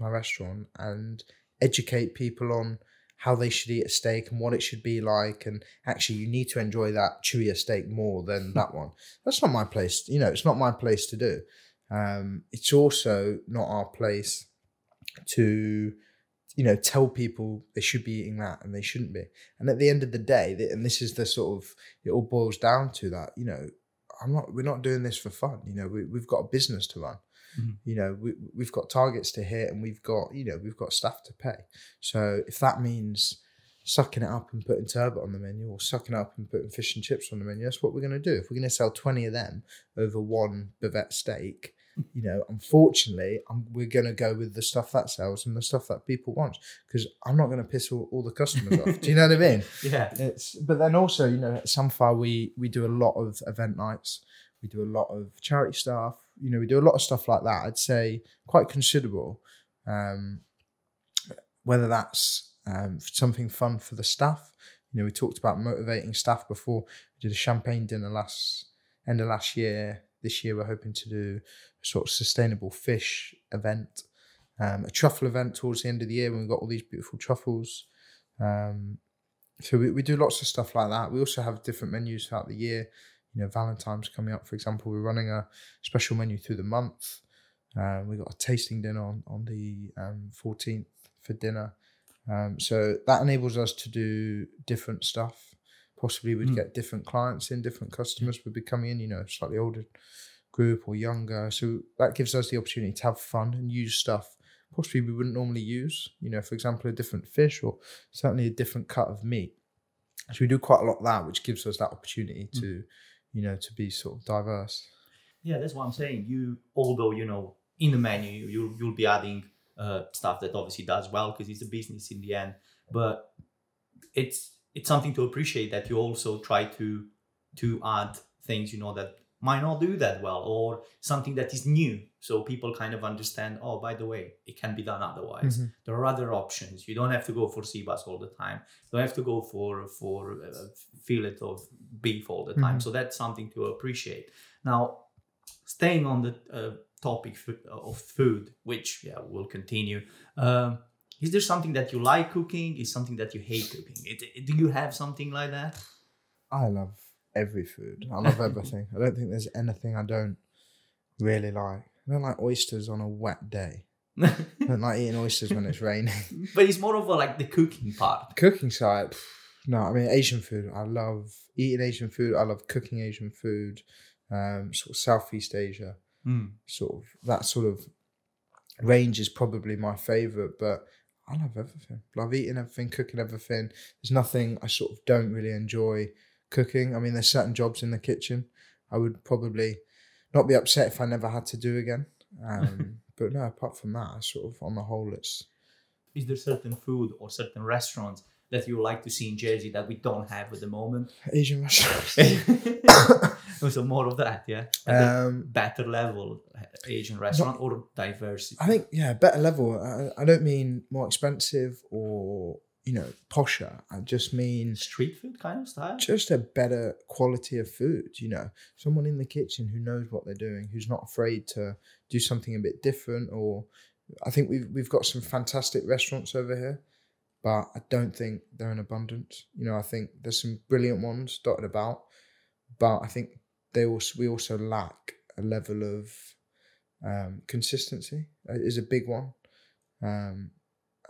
my restaurant and educate people on how they should eat a steak and what it should be like. And actually, you need to enjoy that chewier steak more than hmm. that one. That's not my place. You know, it's not my place to do. Um, it's also not our place to, you know, tell people they should be eating that and they shouldn't be. And at the end of the day, and this is the sort of, it all boils down to that, you know, I'm not, we're not doing this for fun. You know, we, we've got a business to run. Mm-hmm. You know, we, we've got targets to hit and we've got, you know, we've got staff to pay. So if that means sucking it up and putting turbot on the menu or sucking up and putting fish and chips on the menu, that's what we're going to do. If we're going to sell 20 of them over one bavette steak, you know, unfortunately, I'm, we're going to go with the stuff that sells and the stuff that people want because I'm not going to piss all, all the customers off. Do you know what I mean? (laughs) Yeah. It's but then also, you know, at Samphire we we do a lot of event nights. We do a lot of charity stuff you know, we do a lot of stuff like that. I'd say quite considerable. Um, whether that's um, something fun for the staff. You know, we talked about motivating staff before. We did a champagne dinner last end of last year. This year, we're hoping to do a sort of sustainable fish event, um, a truffle event towards the end of the year when we've got all these beautiful truffles. Um, so we, we do lots of stuff like that. We also have different menus throughout the year you know, Valentine's coming up, for example, we're running a special menu through the month. Uh, we got a tasting dinner on, on the um, 14th for dinner. Um, so that enables us to do different stuff. Possibly we'd mm. get different clients in, different customers would be coming in, you know, slightly older group or younger. So that gives us the opportunity to have fun and use stuff possibly we wouldn't normally use. You know, for example, a different fish or certainly a different cut of meat. So we do quite a lot of that, which gives us that opportunity mm. to you know, to be sort of diverse. Yeah, that's what I'm saying. You, although you know, in the menu, you'll you'll be adding uh, stuff that obviously does well because it's a business in the end. But it's it's something to appreciate that you also try to to add things you know that might not do that well or something that is new. So people kind of understand oh by the way it can be done otherwise. Mm-hmm. there are other options. You don't have to go for sea bass all the time. You don't have to go for for a fillet of beef all the time. Mm-hmm. so that's something to appreciate. Now staying on the uh, topic of food which yeah will continue um, is there something that you like cooking? Is something that you hate cooking? It, do you have something like that? I love every food. I love everything. I don't think there's anything I don't really like. I don't like oysters on a wet day. I don't like eating oysters when it's raining. (laughs) But it's more of a, like the cooking part. Cooking side, no. I mean Asian food. I love eating Asian food. I love cooking Asian food. Um, sort of Southeast Asia. Mm. Sort of that sort of range is probably my favorite. But I love everything. Love eating everything, cooking everything. There's nothing I sort of don't really enjoy cooking. I mean, there's certain jobs in the kitchen I would probably not be upset if I never had to do again. Um, (laughs) but no, apart from that, I sort of on the whole, it's. Is there certain food or certain restaurants that you like to see in Jersey that we don't have at the moment? Asian restaurants. (laughs) (laughs) so more of that, yeah. Um, better level Asian restaurant not, or diversity. I think yeah, better level. I, I don't mean more expensive or you know, posher. I just mean street food kind of style. Just a better quality of food, you know. Someone in the kitchen who knows what they're doing, who's not afraid to do something a bit different. Or I think we've we've got some fantastic restaurants over here, but I don't think they're in abundance. You know, I think there's some brilliant ones dotted about, but I think they also we also lack a level of um, consistency uh, is a big one, um,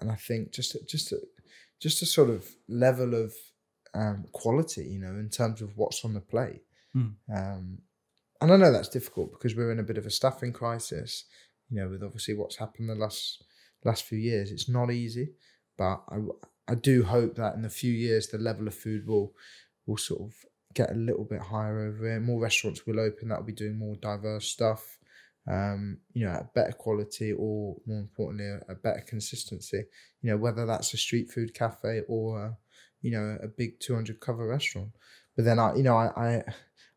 and I think just just a, just a sort of level of um, quality, you know, in terms of what's on the plate. Mm. Um, and I know that's difficult because we're in a bit of a staffing crisis, you know, with obviously what's happened the last last few years. It's not easy, but I I do hope that in a few years the level of food will will sort of get a little bit higher over here. More restaurants will open that will be doing more diverse stuff, um, you know, at better quality or more importantly, a, a, better consistency. You know, whether that's a street food cafe or, a, you know, a big 200 cover restaurant. But then I, you know, I, I,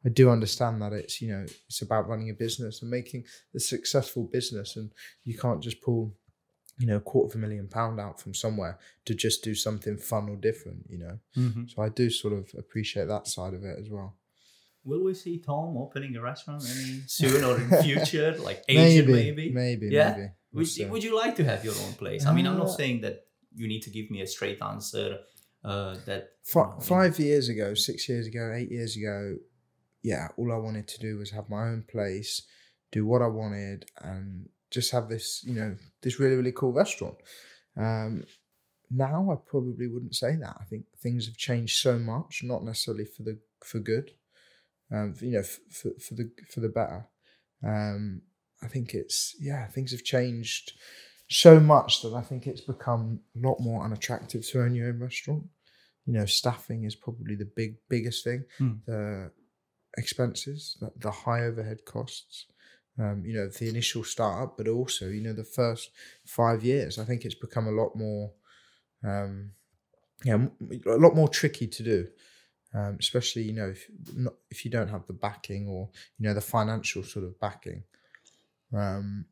I do understand that it's, you know, it's about running a business and making a successful business and you can't just pull you know, a quarter of a million pound out from somewhere to just do something fun or different, you know. Mm-hmm. So I do sort of appreciate that side of it as well. Will we see Tom opening a restaurant any soon or in future, (laughs) like Asian maybe? Maybe, maybe. Yeah. maybe. Would, you, would you like to have your own place? I mean, I'm not uh, saying that you need to give me a straight answer. Uh, that F- you know, five years ago, six years ago, eight years ago, yeah, all I wanted to do was have my own place, do what I wanted, and just have this, you know, this really, really cool restaurant. Um, now I probably wouldn't say that. I think things have changed so much, not necessarily for the for good, um, for, you know, for, for the for the better. Um, I think it's yeah, things have changed so much that I think it's become a lot more unattractive to own your own restaurant. You know, staffing is probably the big biggest thing. Mm. The expenses, the, the high overhead costs um, you know, the initial startup, but also, you know, the first five years. I think it's become a lot more, um, yeah, a lot more tricky to do, um, especially, you know, if, not, if you don't have the backing or, you know, the financial sort of backing. Um,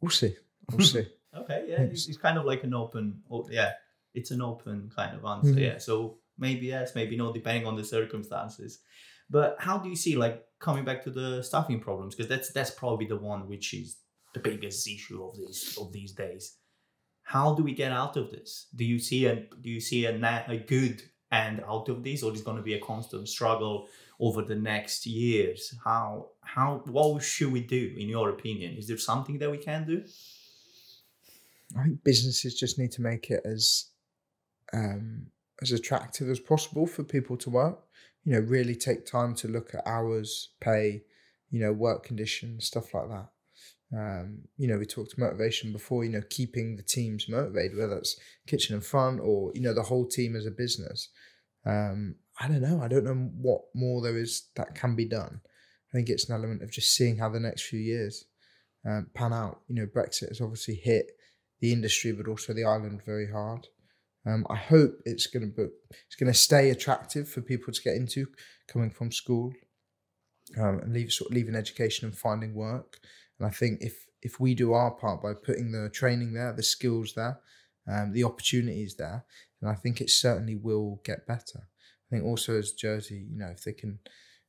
we'll see. We'll see. (laughs) okay. Yeah. It's, it's, kind of like an open, oh, yeah, it's an open kind of answer. Mm-hmm. Yeah. So maybe yes, maybe no, depending on the circumstances. But how do you see like coming back to the staffing problems? Because that's that's probably the one which is the biggest issue of these of these days. How do we get out of this? Do you see a do you see a, na- a good end out of this, or is going to be a constant struggle over the next years? How how what should we do in your opinion? Is there something that we can do? I think businesses just need to make it as um, as attractive as possible for people to work you know, really take time to look at hours, pay, you know, work conditions, stuff like that. Um, you know, we talked motivation before, you know, keeping the teams motivated, whether it's kitchen and front or, you know, the whole team as a business. Um, I don't know. I don't know what more there is that can be done. I think it's an element of just seeing how the next few years um, pan out. You know, Brexit has obviously hit the industry, but also the island very hard. Um, I hope it's going to be, it's going to stay attractive for people to get into coming from school um, and leave sort of leaving education and finding work. And I think if if we do our part by putting the training there, the skills there, um, the opportunities there, then I think it certainly will get better. I think also as Jersey, you know, if they can,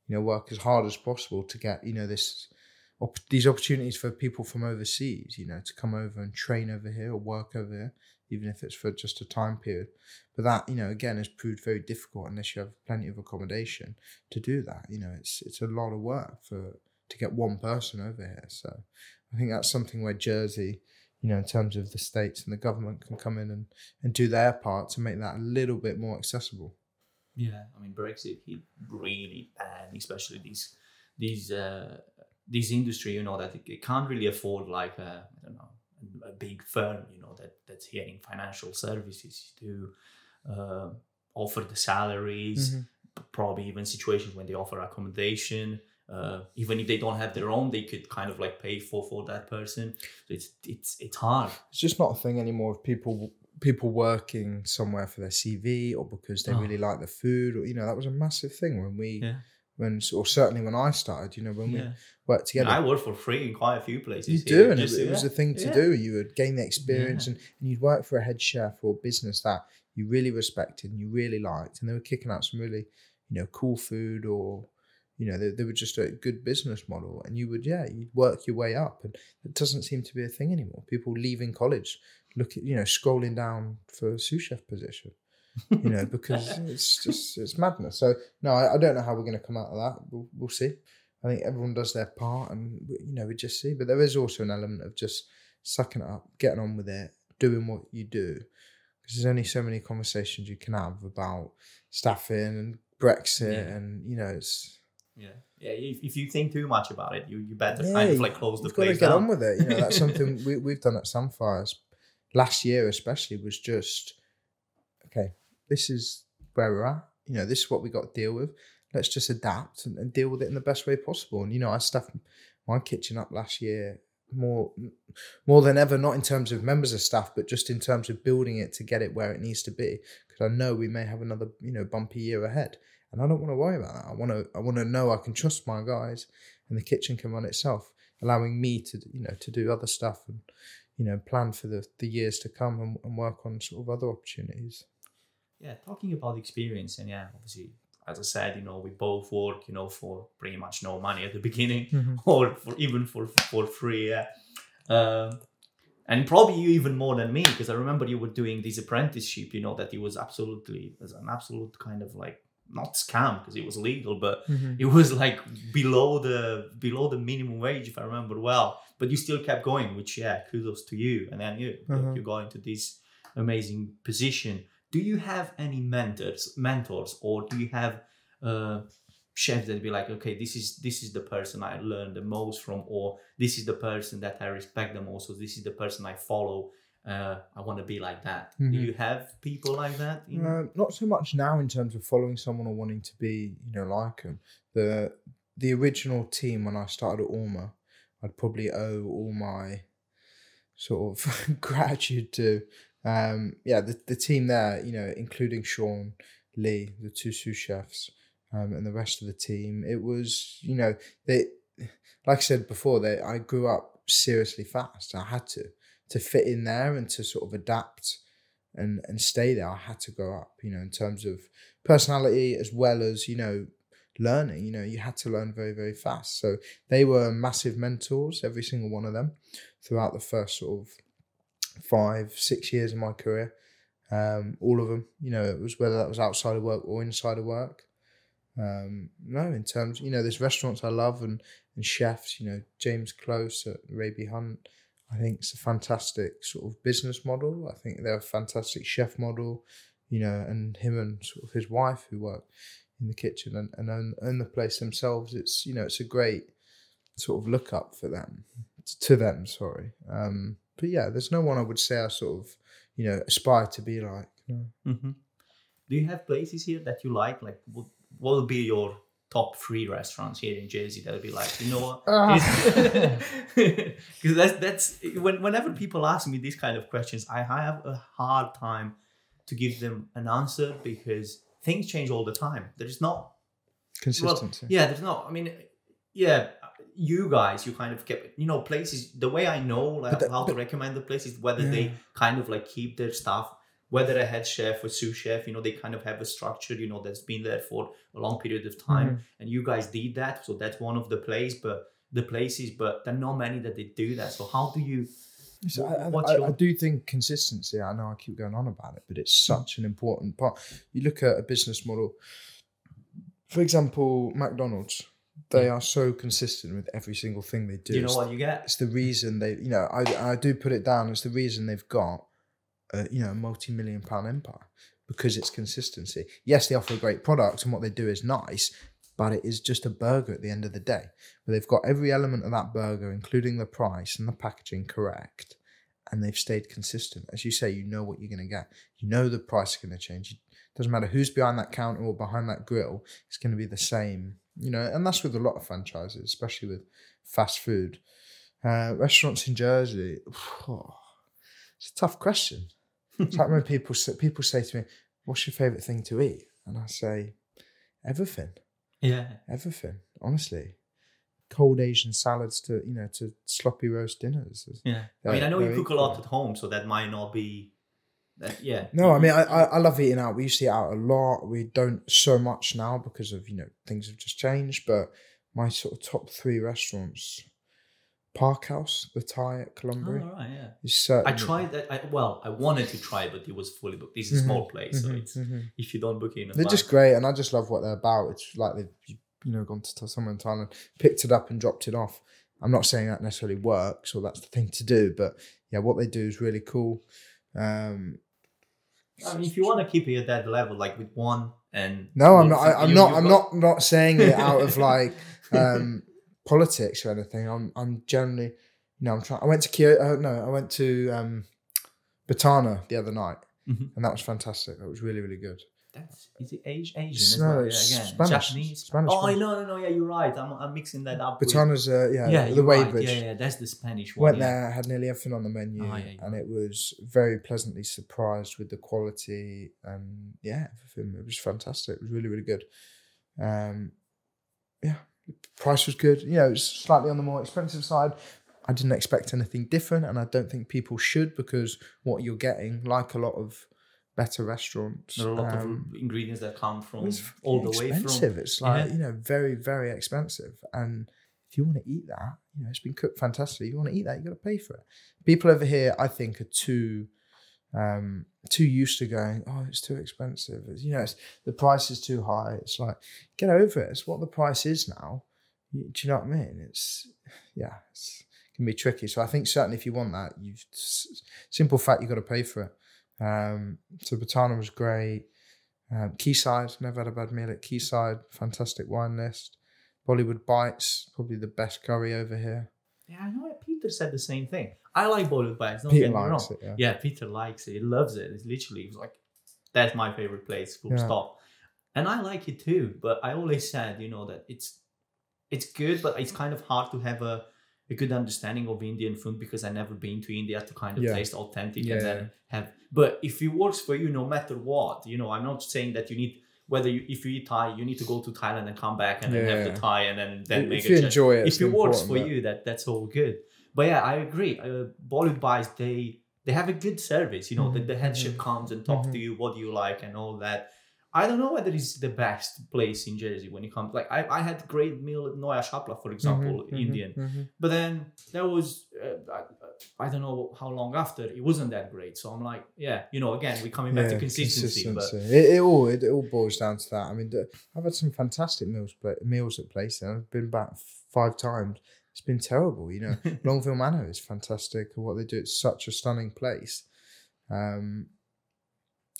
you know, work as hard as possible to get you know this op- these opportunities for people from overseas, you know, to come over and train over here or work over here, even if it's for just a time period. But that, you know, again, has proved very difficult unless you have plenty of accommodation to do that. You know, it's it's a lot of work for to get one person over here. So I think that's something where Jersey, you know, in terms of the states and the government can come in and, and do their part to make that a little bit more accessible. Yeah, I mean Brexit hit really bad, especially these these uh, this industry. You know that it, it can't really afford like a I don't know a big firm, you know, that that's here in financial services to uh, offer the salaries, mm-hmm. probably even situations when they offer accommodation. Uh, even if they don't have their own, they could kind of like pay for for that person. So it's it's it's hard. It's just not a thing anymore of people people working somewhere for their CV or because they oh. really like the food or you know that was a massive thing when we yeah when or certainly when I started, you know, when yeah. we worked together. I worked for free in quite a few places. You do, and Just, it, it was a thing to yeah. do. You would gain the experience, and, and you'd work for a head chef or business that you really respected and you really liked, and they were kicking out some really, you know, cool food or. You know, they, they were just a good business model, and you would, yeah, you'd work your way up, and it doesn't seem to be a thing anymore. People leaving college, look at, you know, scrolling down for a sous chef position you know, (laughs) because it's just it's madness. So no, I, I, don't know how we're going to come out of that. We'll, we'll see. I think everyone does their part, and you know we just see. But there is also an element of just sucking it up, getting on with it, doing what you do, because there's only so many conversations you can have about staffing and Brexit, Yeah. and you know it's Yeah, yeah. If, if you think too much about it, you you better Yeah, kind of like close the you've got to place get down. on with it. You know that's (laughs) something we we've done at Samphire's last year, especially was just okay. This is where we're at. You know, this is what we got to deal with. Let's just adapt and, and deal with it in the best way possible. And you know, I stuffed my kitchen up last year more more than ever, not in terms of members of staff, but just in terms of building it to get it where it needs to be. Because I know we may have another you know bumpy year ahead, and I don't want to worry about that. I want to I want to know I can trust my guys, and the kitchen can run itself, allowing me to you know to do other stuff and you know plan for the the years to come and, and work on sort of other opportunities. Yeah, talking about experience, and yeah, obviously, as I said, you know, we both work, you know, for pretty much no money at the beginning, (laughs) or for even for for free. Yeah. Um, and probably you even more than me because I remember you were doing this apprenticeship. You know that it was absolutely it was an absolute kind of like not scam because it was legal, but it was like below the below the minimum wage if I remember well. But you still kept going, which yeah, kudos to you. And then you Uh-huh. you got into this amazing position. Do you have any mentors, mentors, or do you have uh, chefs that be like, okay, this is this is the person I learned the most from, or this is the person that I respect the most, or this is the person I follow. Uh, I want to be like that. Do Mhm. you have people like that? in- Uh, not so much now in terms of following someone or wanting to be, you know, like them. The the original team when I started at Ormer, I'd probably owe all my sort of (laughs) gratitude to. Um, yeah, the, the team there, you know, including Shaun, Lee, the two sous chefs, um, and the rest of the team. It was, you know, they, like I said before, they I grew up seriously fast. I had to to fit in there and to sort of adapt and and stay there. I had to go up, you know, in terms of personality as well as you know learning. You know, you had to learn very very fast. So they were massive mentors, every single one of them, throughout the first sort of five six years of my career. Um, all of them, you know, it was whether that was outside of work or inside of work. Um, no, in terms, you know, there's restaurants I love and and chefs. You know, James Close at Raby Hunt. I think it's a fantastic sort of business model. I think they're a fantastic chef model, you know, and him and sort of his wife who work in the kitchen and, and own, own the place themselves. It's, you know, it's a great sort of look up for them, to them, sorry. Um, but yeah, there's no one I would say I sort of, you know, aspire to be like. No. hmm Do you have places here that you like? Like, what, what would be your top three restaurants here in Jersey that would be like, you know what? (laughs) Uh-huh. Because (laughs) that's that's when whenever people ask me these kind of questions, I have a hard time to give them an answer because things change all the time. There is not Consistency. yeah, there's not. I mean, yeah, you guys, you kind of kept, you know, places. The way I know like, But the- how to recommend the places, whether Yeah. they kind of like keep their stuff, whether a head chef or sous chef, you know, they kind of have a structure, you know, that's been there for a long period of time, Mm-hmm. and you guys did that. So that's one of the place, but the places, but there are not many that they do that. So how do you? So I, I- your- I do think consistency. I know I keep going on about it, but it's such an important part. You look at a business model, for example, McDonald's. They are so consistent with every single thing they do. Do you know It's- what you get? It's the reason they, you know, I, I do put it down. It's the reason they've got, a, you know, a multi-million pound empire because it's consistency. Yes, they offer a great product and what they do is nice, but it is just a burger at the end of the day. But they've got every element of that burger, including the price and the packaging, correct, and they've stayed consistent. As you say, you know what you're going to get. You know the price is going to change. It doesn't matter who's behind that counter or behind that grill. It's going to be the same. You know, and that's with a lot of franchises, especially with fast food. Uh, restaurants in Jersey, (sighs) it's a tough question. It's like when people say, people say to me, "What's your favorite thing to eat?" And I say, "Everything, Yeah. everything." Honestly, cold Asian salads to you know to sloppy roast dinners. Yeah. I They're- mean, I know you cook a lot at home, so that might not be. That, yeah. No, I mean I, I I love eating out. We used to eat out a lot. We don't so much now because of you know things have just changed. But my sort of top three restaurants, Park House, the Thai at Oh, Columbia, all right, yeah. certainly. I tried that. I, well, I wanted to try, but it was fully booked. This is a Mhm, small place, so Mhm, it's mhm. if you don't book in. They're just great, and I just love what they're about. It's like they've you know, gone to somewhere in Thailand, picked it up and dropped it off. I'm not saying that necessarily works or that's the thing to do, but yeah, what they do is really cool. Um, I mean, if you want to keep it at that level, like with one and no, I'm not. I, I'm not. I'm not. Not saying it out of like (laughs) um, politics or anything. I'm. I'm generally. You know, I'm trying. I went to Kyoto. Uh, no, I went to um, Batana the other night, Mhm. and that was fantastic. That was really, really good. That's, is it Asian? Asian no, well? It's Spanish. Japanese. Spanish, oh, Spanish. no, no, no. Yeah, you're right. I'm, I'm mixing that up. with- Batana's, uh, yeah, yeah, the Wade right. Bridge. Yeah, yeah, that's the Spanish one. Went yeah. there, had nearly everything on the menu, Oh, yeah. and it was very pleasantly surprised with the quality and yeah, everything. It was fantastic. It was really, really good. Um, yeah, price was good. You know, it was slightly on the more expensive side. I didn't expect anything different, and I don't think people should because what you're getting, like a lot of better restaurants, There are a lot um, of ingredients that come from it's all the way expensive. from. It's like Yeah. you know, very, very expensive. And if you want to eat that, you know, it's been cooked fantastically. You want to eat that, you got to pay for it. People over here, I think, are too, um, too used to going. Oh, it's too expensive. It's, you know, it's, the price is too high. It's like get over it. It's what the price is now. Do you know what I mean? It's yeah, it's, it can be tricky. So I think certainly if you want that, you simple fact you've got to pay for it. Um, so Batana was great. Um, Quayside, never had a bad meal at Quayside. Fantastic wine list. Bollywood Bites, probably the best curry over here. Yeah, I know. Peter said the same thing. I like Bollywood Bites. Don't Peter get me wrong. it, yeah. Yeah, Peter likes it. He loves it. It's literally it's like that's my favorite place. Full Yeah. stop. And I like it too. But I always said, you know, that it's it's good, but it's kind of hard to have a, a good understanding of Indian food because I never been to India to kind of Yeah. taste authentic and then have. But if it works for you, no matter what, you know, I'm not saying that you need. Whether you, if you eat Thai, you need to go to Thailand and come back and then have the Thai and then then make if a you enjoy it, if it works for but- you, that that's all good. But yeah, I agree. Uh, Bollywood Bites they they have a good service. You know, the, Mhm, the head chef mhm, comes and talks to mhm. you, what do you like, and all that. I don't know whether it's the best place in Jersey when it comes. Like I, I had great meal at Noya Shapla, for example, Mhm, mhm, Indian. But then there was uh, I, don't know how long after it wasn't that great. So I'm like, yeah, you know, again we're coming back to Yeah, consistency. consistency. It, it all it, all boils down to that. I mean, I've had some fantastic meals meals at places. I've been back five times. It's been terrible. You know, (laughs) Longueville Manor is fantastic. And what they do, it's such a stunning place. Um,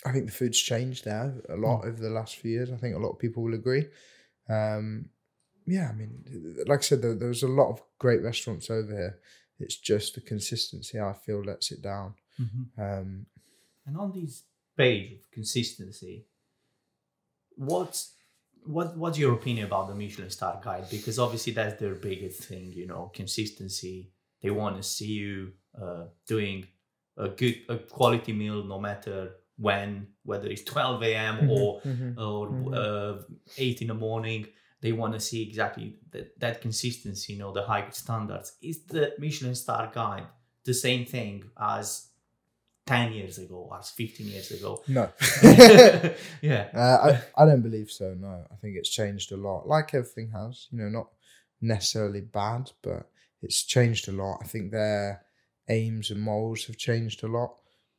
I think the food's changed there a lot over the last few years. I think a lot of people will agree. Um, yeah, I mean, like I said, there, there's a lot of great restaurants over here. It's just the consistency I feel lets it down. but Um, And on this page of consistency, what's what what's your opinion about the Michelin star guide? Because obviously that's their biggest thing, you know, consistency. They want to see you uh, doing a good a quality meal no matter when, whether it's 12 a.m. or mhm. or Mhm. uh, eight in the morning. They want to see exactly that, that consistency, you know, the high standards. Is the Michelin star guide the same thing as 10 years ago, as 15 years ago? no. (laughs) (laughs) yeah. Uh, I, I don't believe so. No, I think it's changed a lot. Like everything has, you know, not necessarily bad, but it's changed a lot. I think their aims and morals have changed a lot.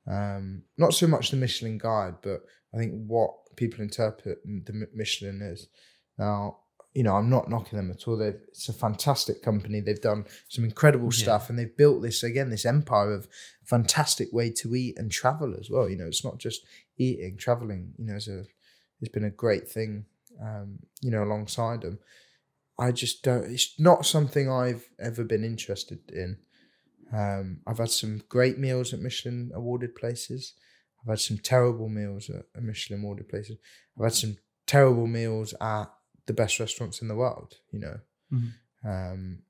Um, not so much the Michelin guide, but I think what people interpret the Michelin is. Now, you know, I'm not knocking them at all. They've, it's a fantastic company. They've done some incredible Yeah. stuff, and they've built this again, this empire of fantastic way to eat and travel as well. You know, it's not just eating, traveling. You know, is a it's been a great thing. Um, you know, alongside them, I just don't. It's not something I've ever been interested in. Um, I've had some great meals at Michelin awarded places. I've had some terrible meals at Michelin awarded places. I've had some terrible meals at the best restaurants in the world. You know, Mhm. um,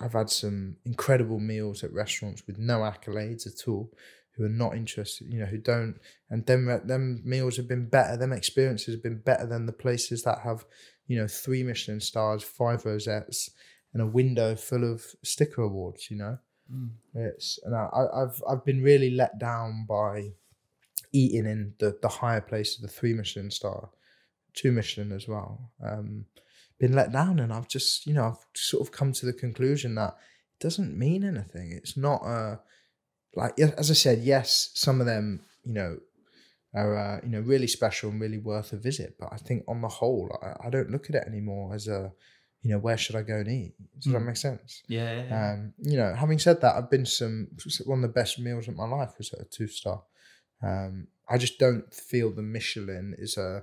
I've had some incredible meals at restaurants with no accolades at all, who are not interested. You know, who don't, and them them meals have been better. Them experiences have been better than the places that have, you know, three Michelin stars, five rosettes, and a window full of sticker awards. You know. Mm. It's and I, I- I've I've been really let down by eating in the the higher places, the three Michelin star, two Michelin as well. Um, been let down, and I've just you know I've sort of come to the conclusion that it doesn't mean anything. It's not a like as I said, yes, some of them you know are uh, you know really special and really worth a visit. But I think on the whole, I, I don't look at it anymore as a you know where should I go and eat? Does that Mm. make sense? Yeah. yeah, yeah. Um, you know, having said that, I've been some one of the best meals of my life was at a two star. Um, I just don't feel the Michelin is a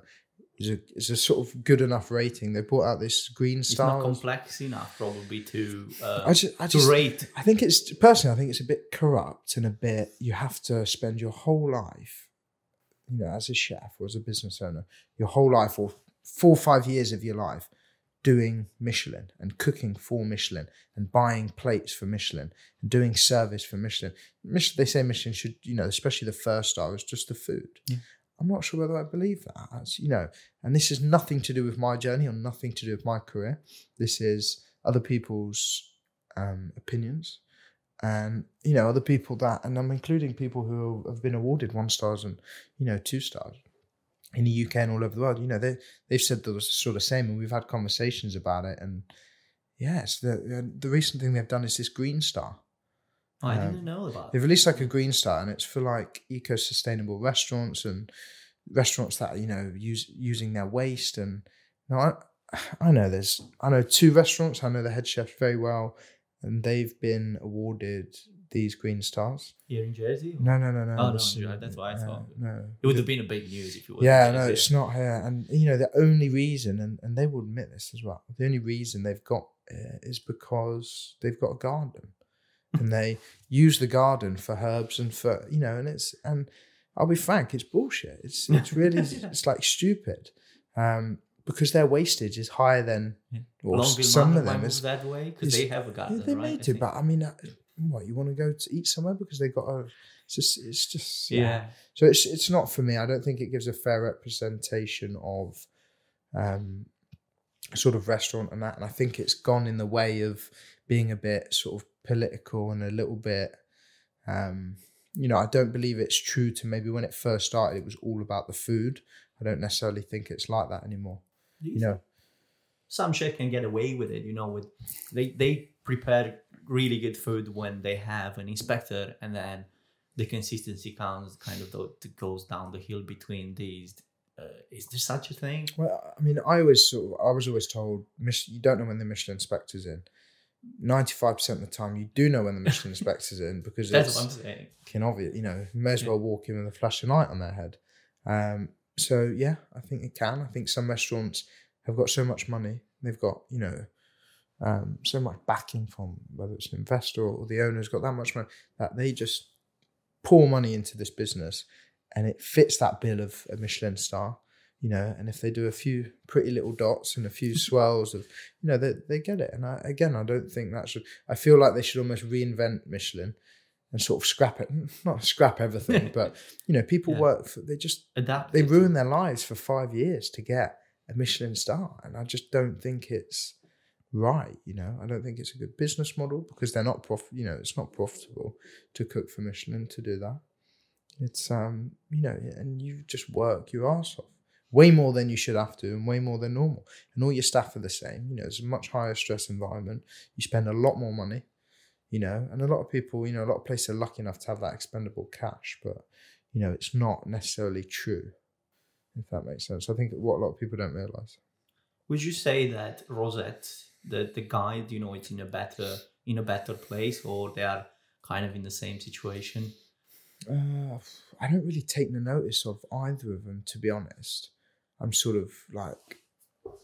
is a is a sort of good enough rating. They brought out this green it's star. not complex enough, probably, to uh, I just, I to rate. I think it's personally, I think it's a bit corrupt and a bit. You have to spend your whole life, you know, as a chef or as a business owner, your whole life or four or five years of your life doing Michelin and cooking for Michelin and buying plates for Michelin and doing service for Michelin. Mich- they say Michelin should, you know, especially the first star is just the food. Yeah. I'm not sure whether I believe that. That's, you know, and this has nothing to do with my journey or nothing to do with my career. This is other people's um, opinions and you know other people that and i'm including people who have been awarded one stars and you know two stars in the uk and all over the world you know they they've said the sort of same and we've had conversations about it and yes the the recent thing they've done is this green star Oh, I Um, didn't know about They've released like a green star, and it's for like eco-sustainable restaurants and restaurants that you know use using their waste. And you know, I I know there's I know two restaurants. I know the head chefs very well, and they've been awarded these green stars. Here in Jersey? No, no, no, no. Oh, no, that's what I uh, thought. No, It would have been a big news if you was. yeah, no, it's not here. And you know, the only reason, and, and they will admit this as well, the only reason they've got it is because they've got a garden, and they use the garden for herbs and for you know, and it's and I'll be frank, it's bullshit. It's (laughs) it's really it's like stupid, um, because their wastage is higher than Yeah. or some of them is that way because they have a garden, yeah, they right? may I do, but I mean, uh, what you want to go to eat somewhere because they got a. It's just, it's just yeah. so it's it's not for me. I don't think it gives a fair representation of um sort of restaurant and that. And I think it's gone in the way of being a bit sort of political and a little bit um you know, I don't believe it's true to maybe when it first started it was all about the food. I don't necessarily think it's like that anymore. Do You know. some chef can get away with it, you know, with they they prepare really good food when they have an inspector and then the consistency comes kind of it goes down the hill between these. Uh, is there such a thing? Well, I mean, I always sort of, I was always told you don't know when the Michelin inspector's in. Ninety five percent of the time, you do know when the Michelin (laughs) inspector's in because That's it's what I'm saying. can obvious. You know, may as well walk in with a flashing light on their head. Um, so yeah, I think it can. I think some restaurants have got so much money. They've got you know um, so much backing from whether it's an investor or the owner's got that much money that they just pour money into this business, and it fits that bill of a Michelin star. You know, and if they do a few pretty little dots and a few (laughs) swells of, you know, they, they get it. And I, again, I don't think that should. I feel like they should almost reinvent Michelin and sort of scrap it. (laughs) Not scrap everything, (laughs) but you know, people Yeah. work for. They just Adapt. they ruin their lives for five years to get a Michelin star, and I just don't think it's right. You know, I don't think it's a good business model because they're not prof. You know, it's not profitable to cook for Michelin to do that. It's um, you know, and you just work your ass off way more than you should have to, and way more than normal. And all your staff are the same. You know, it's a much higher stress environment. You spend a lot more money. You know, and a lot of people, you know, a lot of places are lucky enough to have that expendable cash, but you know, it's not necessarily true, if that makes sense. I think what a lot of people don't realize. Would you say that Rosette, the the guide, you know, it's in a better in a better place, or they are kind of in the same situation? Uh, I don't really take the notice of either of them, to be honest. I'm sort of like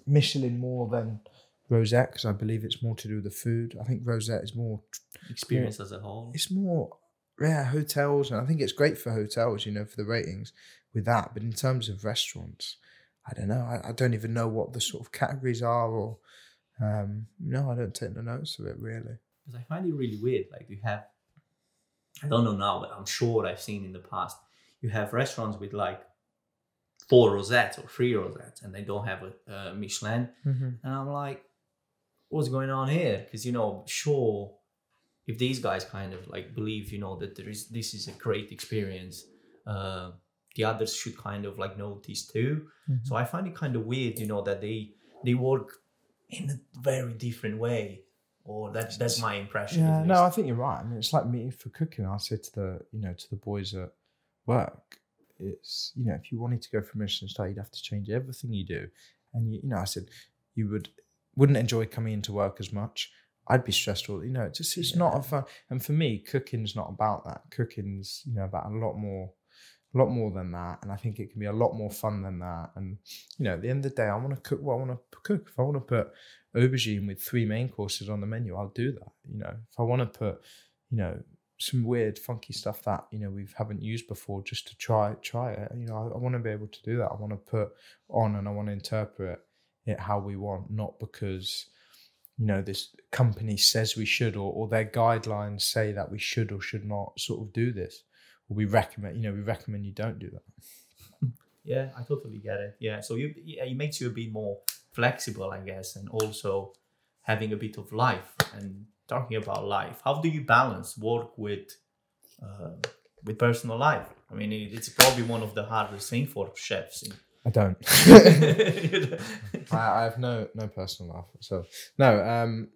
Michelin more than Rosette because I believe it's more to do with the food. I think Rosette is more, Experience as a whole. it's more, yeah, hotels. And I think it's great for hotels, you know, for the ratings with that. But in terms of restaurants, I don't know. I, I don't even know what the sort of categories are or, um, no, I don't take the notice of it really. Because I find it really weird. Like you have, I don't know now, but I'm sure I've seen in the past. You have restaurants with like four rosettes or three rosettes, and they don't have a, a Michelin. Mm-hmm. And I'm like, what's going on here? Because you know, sure, if these guys kind of like believe, you know, that there is this is a great experience, uh, the others should kind of like notice too. Mm-hmm. So I find it kind of weird, you know, that they they work in a very different way, or that's that's my impression. Yeah, no, I think you're right. I mean, it's like me for cooking. I say to the, you know, to the boys at work, it's you know if you wanted to go for a Michelin star, you'd have to change everything you do, and you, you know I said you would wouldn't enjoy coming into work as much. I'd be stressed all you know. It's just it's not a fun. And for me, cooking's not about that. Cooking's you know about a lot more, a lot more than that. And I think it can be a lot more fun than that. And you know, at the end of the day, I want to cook what I want to cook. If I want to put aubergine with three main courses on the menu, I'll do that. You know, if I want to put, you know, some weird, funky stuff that you know we haven't used before, just to try try it. You know, I, I want to be able to do that. I want to put on and I want to interpret it how we want, not because you know this company says we should or, or their guidelines say that we should or should not sort of do this or we recommend you know we recommend you don't do that (laughs) yeah i totally get it yeah so you it makes you a bit more flexible i guess and also having a bit of life and talking about life how do you balance work with uh, with personal life i mean it's probably one of the hardest things for chefs I don't. (laughs) I, I, have no no personal life. So no, um,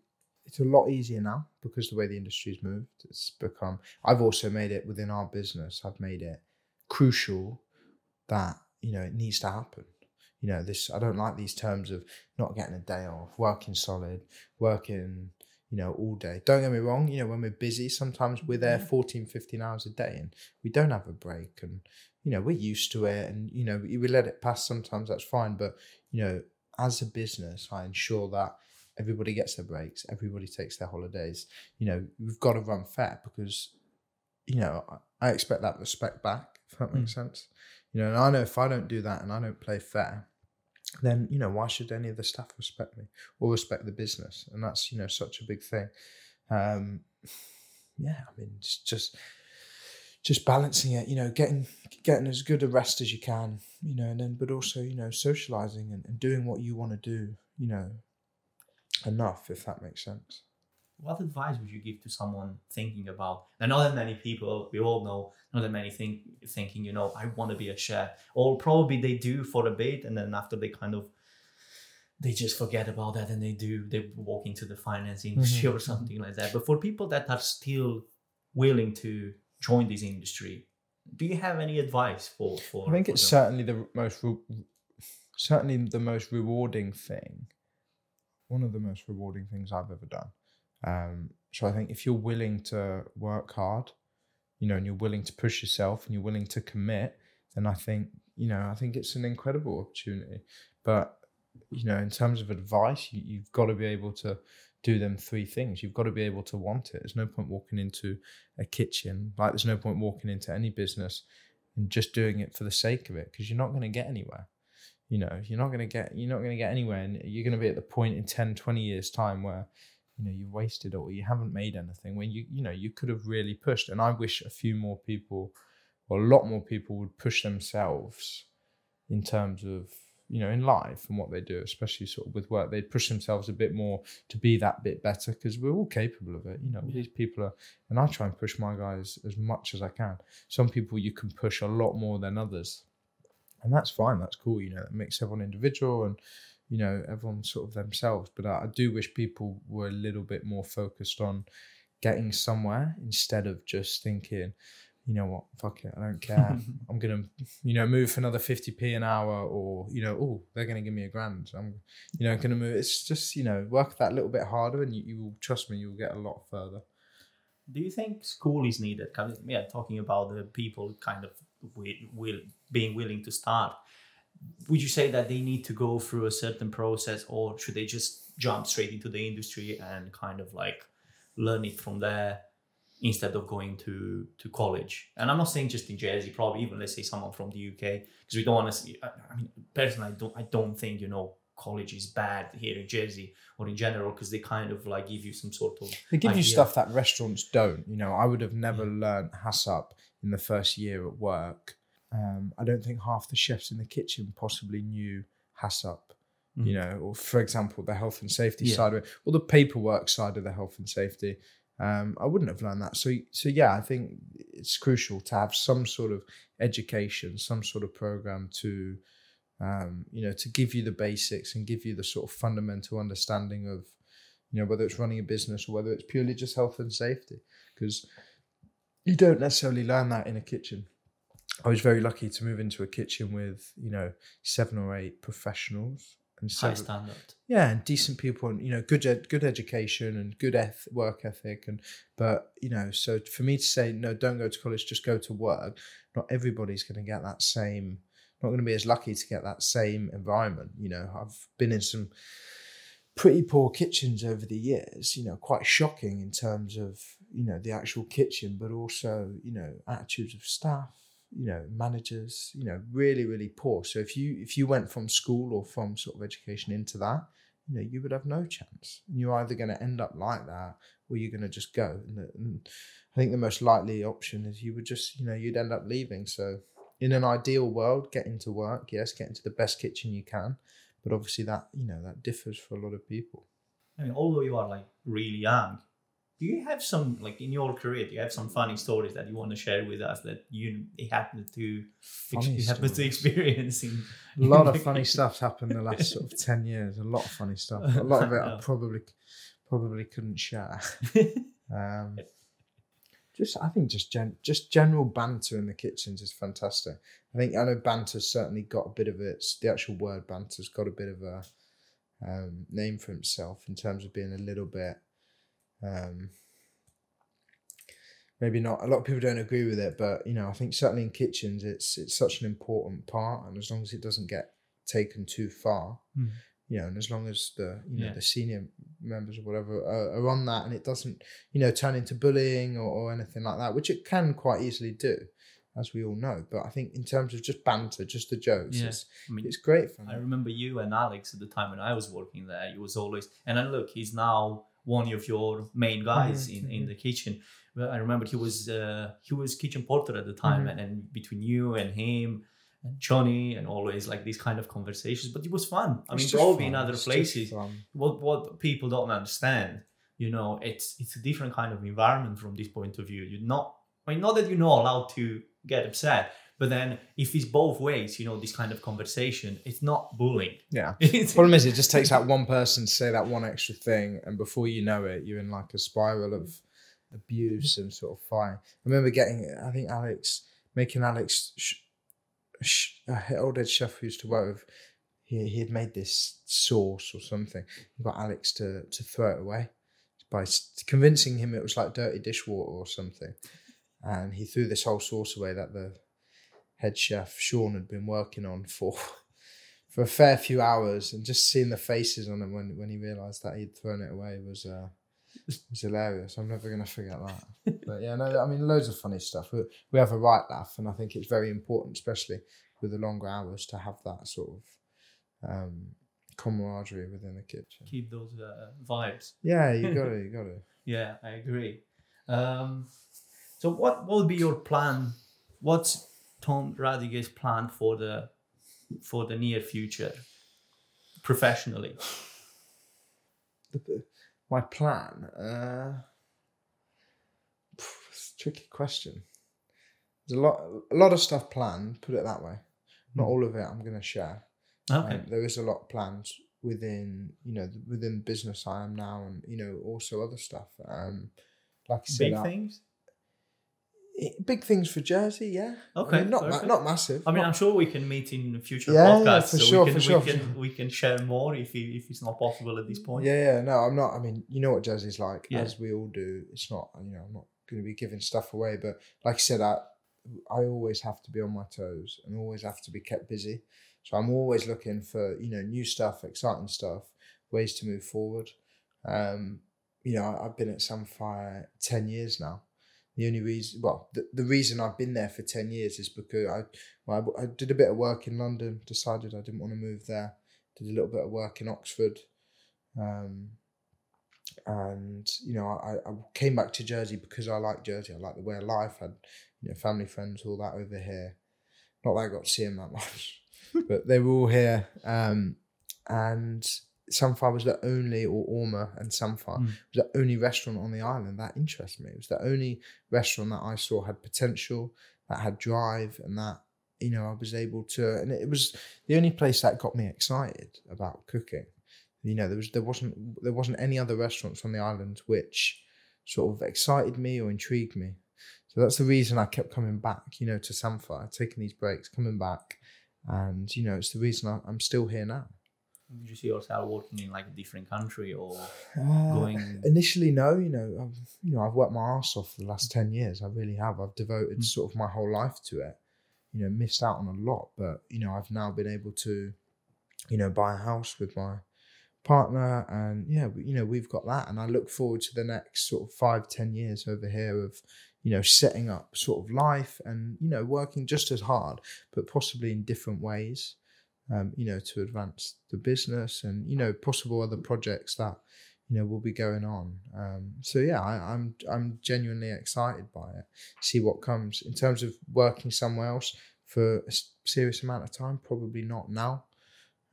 it's a lot easier now because the way the industry's moved. It's become. I've also made it within our business. I've made it crucial that you know it needs to happen. You know this. I don't like these terms of not getting a day off, working solid, working you know all day. Don't get me wrong you know when we're busy sometimes we're there 14 15 hours a day and we don't have a break and you know we're used to it and you know we let it pass sometimes that's fine. But you know as a business i ensure that everybody gets their breaks everybody takes their holidays. You know we've got to run fair because you know i expect that respect back if that makes mm. sense. You know and i know if i don't do that and i don't play fair then you know why should any of the staff respect me or respect the business and that's you know such a big thing um yeah i mean it's just just balancing it, you know, getting getting as good a rest as you can, you know, and then but also, you know, socializing and, and doing what you want to do, you know, enough, if that makes sense. What advice would you give to someone thinking about? And not that many people, we all know, not that many think thinking, you know, I want to be a chef, or probably they do for a bit, and then after they kind of they just forget about that and they do they walk into the finance industry mm-hmm. or something like that. But for people that are still willing to join this industry. Do you have any advice for? for I think for it's them? certainly the most re- certainly the most rewarding thing. One of the most rewarding things I've ever done. Um, so I think if you're willing to work hard, you know, and you're willing to push yourself and you're willing to commit, then I think you know I think it's an incredible opportunity. But you know, in terms of advice, you, you've got to be able to do them three things. You've got to be able to want it. There's no point walking into a kitchen, like there's no point walking into any business and just doing it for the sake of it because you're not going to get anywhere. You know, you're not going to get you're not going to get anywhere and you're going to be at the point in 10, 20 years time where you know you've wasted it or you haven't made anything when you you know you could have really pushed and I wish a few more people or a lot more people would push themselves in terms of you know, in life and what they do, especially sort of with work, they push themselves a bit more to be that bit better because we're all capable of it. You know, yeah. these people are, and I try and push my guys as much as I can. Some people you can push a lot more than others, and that's fine. That's cool. You know, it makes everyone individual and you know everyone sort of themselves. But I, I do wish people were a little bit more focused on getting somewhere instead of just thinking you know what, fuck it, I don't care. (laughs) I'm gonna, you know, move for another 50p an hour, or you know, oh, they're gonna give me a grand. I'm, you know, gonna move. It's just, you know, work that little bit harder, and you, you will trust me, you'll get a lot further. Do you think school is needed? Yeah, talking about the people kind of will, will being willing to start. Would you say that they need to go through a certain process, or should they just jump straight into the industry and kind of like learn it from there? instead of going to to college. And I'm not saying just in Jersey, probably even let's say someone from the UK, because we don't want to see. I mean, personally, I don't I don't think you know college is bad here in Jersey or in general because they kind of like give you some sort of they give idea. you stuff that restaurants don't. You know, I would have never yeah. learned HACCP in the first year at work. Um, I don't think half the chefs in the kitchen possibly knew HACCP. Mm. You know, or for example, the health and safety yeah. side of it, or the paperwork side of the health and safety um, I wouldn't have learned that. So, so yeah, I think it's crucial to have some sort of education, some sort of program to, um, you know, to give you the basics and give you the sort of fundamental understanding of, you know, whether it's running a business or whether it's purely just health and safety, because you don't necessarily learn that in a kitchen. I was very lucky to move into a kitchen with you know seven or eight professionals and High standard. yeah, and decent people, and you know, good ed- good education and good eth- work ethic, and but you know, so for me to say no, don't go to college, just go to work. Not everybody's going to get that same. Not going to be as lucky to get that same environment. You know, I've been in some pretty poor kitchens over the years. You know, quite shocking in terms of you know the actual kitchen, but also you know attitudes of staff. You know, managers. You know, really, really poor. So if you if you went from school or from sort of education into that, you know, you would have no chance. And you're either going to end up like that, or you're going to just go. And, and I think the most likely option is you would just, you know, you'd end up leaving. So in an ideal world, get into work. Yes, get into the best kitchen you can. But obviously, that you know that differs for a lot of people. I mean, although you are like really young, do you have some like in your career? Do you have some funny stories that you want to share with us that you happened to ex- Funny you happened to experience in A lot of (laughs) funny stuff's happened the last sort of (laughs) ten years. A lot of funny stuff. A lot of it I (laughs) probably probably couldn't share. Um, just I think just gen- just general banter in the kitchens is fantastic. I think I know banter's certainly got a bit of its the actual word banter's got a bit of a um, name for himself in terms of being a little bit um, maybe not a lot of people don't agree with it, but you know I think certainly in kitchens it's it's such an important part, and as long as it doesn't get taken too far, Mm. you know, and as long as the you know Yeah. the senior members or whatever are, are on that, and it doesn't you know turn into bullying or, or anything like that, which it can quite easily do, as we all know. But I think in terms of just banter, just the jokes, Yeah. it's, I mean, it's great fun. I remember you and Alex at the time when I was working there. You was always, and then look, he's now one of your main guys in, in the kitchen. Well, I remember he was uh, he was kitchen porter at the time, Mhm. and, and between you and him and Johnny, and always like these kind of conversations. But it was fun. I It's mean, probably in other it's places, what what people don't understand, you know, it's it's a different kind of environment from this point of view. You're not, I mean, not that you're not allowed to get upset, but then if it's both ways, you know, this kind of conversation, it's not bullying. Yeah. (laughs) Problem is, it just takes that one person to say that one extra thing, and before you know it, you're in like a spiral of abuse and sort of fight. I remember getting, I think Alex making Alex, sh- sh- a old head chef who used to work with. He he had made this sauce or something. He got Alex to to throw it away by convincing him it was like dirty dishwater or something, and he threw this whole sauce away that the head chef Shaun had been working on for (laughs) for a fair few hours, and just seeing the faces on him when, when he realised that he'd thrown it away was uh, (laughs) was hilarious. I'm never gonna forget that. But yeah, no, I mean loads of funny stuff. We, we have a right laugh, and I think it's very important, especially with the longer hours, to have that sort of um, camaraderie within the kitchen. keep those uh, vibes. Yeah, you (laughs) got to, you got to. Yeah, I agree. Um, so, what what would be your plan? What's Tom Radiguet's plan for the for the near future, professionally? my plan. Uh, it's a tricky question. There's a lot, a lot of stuff planned. Put it that way. Not Mm. all of it I'm going to share. Okay. Um, there is a lot planned within, you know, within business I am now, and you know, also other stuff. Um, like I said, Big I- things. I- big things for Jersey. Yeah. I Okay, mean, not ma- not massive. I mean, not- I'm sure we can meet in future Yeah, yeah, podcasts. for so sure, we can, for sure, we can, we can share more if it, if it's not possible at this point. Yeah, yeah, no, I'm not. I mean, you know what Jersey's like, Yeah. as we all do. It's not, you know, I'm not going to be giving stuff away, but like I said, I, I always have to be on my toes and always have to be kept busy. So I'm always looking for, you know, new stuff, exciting stuff, ways to move forward. Um, you know, I- I've been at Samphire 10 years now. The only reason, well, the, the reason I've been there for 10 years is because I, well, I, I did a bit of work in London, decided I didn't want to move there, did a little bit of work in Oxford. Um, and you know, I, I came back to Jersey because I like Jersey. I like the way of life. I had you know family, friends, all that over here. Not that I got to see them that much, (laughs) but they were all here. Um, and Samphire was the only, or Ormer and Samphire Mm. was the only restaurant on the island that interested me. It was the only restaurant that I saw had potential, that had drive, and that you know I was able to. And it was the only place that got me excited about cooking. You know, there was there wasn't there wasn't any other restaurants on the island which sort of excited me or intrigued me. So that's the reason I kept coming back, you know, to Samphire, taking these breaks, coming back, and you know, it's the reason I, I'm still here now. Did you see yourself working in like a different country or Uh, going? Initially, no. You know, I've, you know, I've worked my ass off for the last ten years. I really have. I've devoted Mm. sort of my whole life to it. You know, missed out on a lot, but you know, I've now been able to, you know, buy a house with my partner, and yeah, you know, we've got that, and I look forward to the next sort of five, ten years over here of, you know, setting up sort of life and you know, working just as hard, but possibly in different ways um, you know, to advance the business and you know possible other projects that you know will be going on. Um, so yeah, I, I'm I'm genuinely excited by it. See what comes in terms of working somewhere else for a serious amount of time. Probably not now.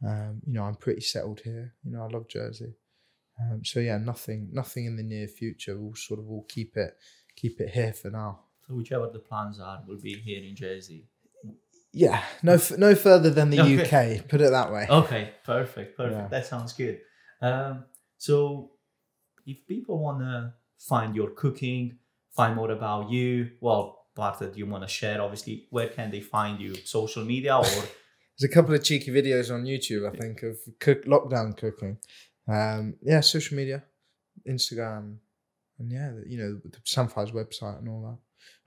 Um, you know, I'm pretty settled here. You know, I love Jersey. Um, so yeah, nothing nothing in the near future. We'll sort of all keep it keep it here for now. So whichever the plans are, we'll be here in Jersey. Yeah, no f- no further than the Okay. UK. Put it that way. Okay, perfect, perfect. Yeah. That sounds good. Um, so, if people want to find your cooking, find more about you, well, part that you want to share, obviously, where can they find you? Social media or (laughs) There's a couple of cheeky videos on YouTube, I think, of cook lockdown cooking. Um, yeah, social media, Instagram, and yeah, you know, the Samphire's website and all that.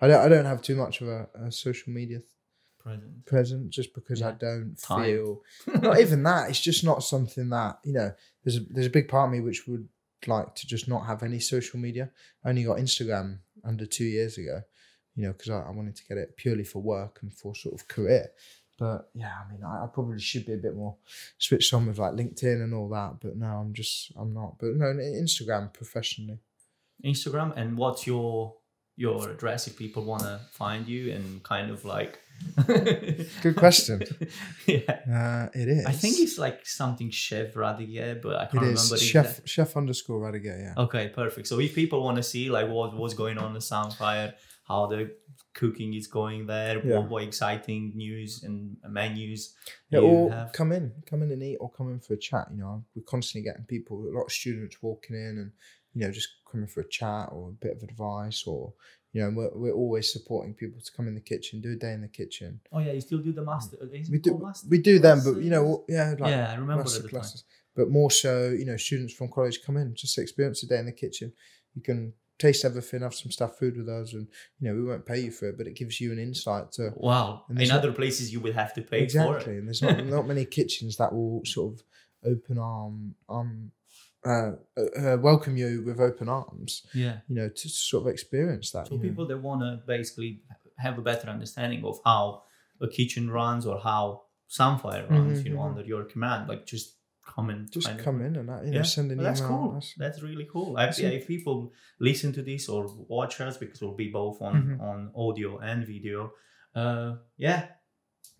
I don't, I don't have too much of a, a social media present? present just because I don't Time. feel (laughs) not even that. It's just not something that you know. There's a, there's a big part of me which would like to just not have any social media. I only got Instagram under two years ago, you know, because I, I wanted to get it purely for work and for sort of career. But yeah, I mean, I, I probably should be a bit more switched on with like LinkedIn and all that. But no, I'm just I'm not. But no, Instagram professionally. Instagram and what's your your address if people want to find you and kind of like (laughs) Good question. (laughs) yeah Uh, it is. i think it's like something chef Radiguet, but i can't remember is chef exact- chef underscore Radiguet. Yeah. okay perfect so if people want to see like what what's going on in the Samphire, how the cooking is going there Yeah. what, what exciting news and menus Yeah, you or have. come in, come in and eat, or come in for a chat. You know, we're constantly getting people, a lot of students walking in, and you know, just coming for a chat or a bit of advice, or you know, we're, we're always supporting people to come in the kitchen, do a day in the kitchen. oh yeah you still do the master We do, master we do them, but you know, yeah, like yeah i remember master the time classes. But more so, you know, students from college come in, just experience a day in the kitchen. You can taste everything, have some stuff food with us, and you know, we won't pay you for it, but it gives you an insight to wow And in other places you would have to pay for exactly. it And there's not (laughs) not many kitchens that will sort of open arm um uh, uh, uh, welcome you with open arms. yeah You know, to sort of experience that. So you know. people that want to basically have a better understanding of how a kitchen runs or how Samphire runs, Mhm, you know, mhm. under your command, like just come and just kind of- come in and uh, you know Yeah, send an well, that's email. cool. That's- That's really cool. I, yeah, if people listen to this or watch us, because we'll be both on Mhm. on audio and video. Uh, yeah,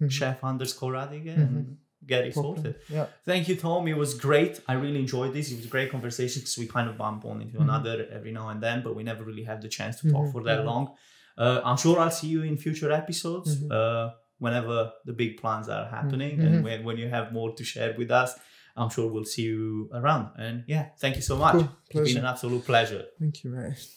Mhm. chef underscore Radiguet Mhm. and get it Problem. sorted. Yeah. Thank you, Tom. It was great. I really enjoyed this. It was a great conversation because we kind of bump one into Mhm. another every now and then, but we never really have the chance to talk Mhm, for that mhm. long. Uh, I'm sure I'll see you in future episodes Mhm. uh, whenever the big plans are happening and when, when you have more to share with us. I'm sure we'll see you around. And yeah, thank you so much. Cool. It's been an absolute pleasure. Thank you, mate.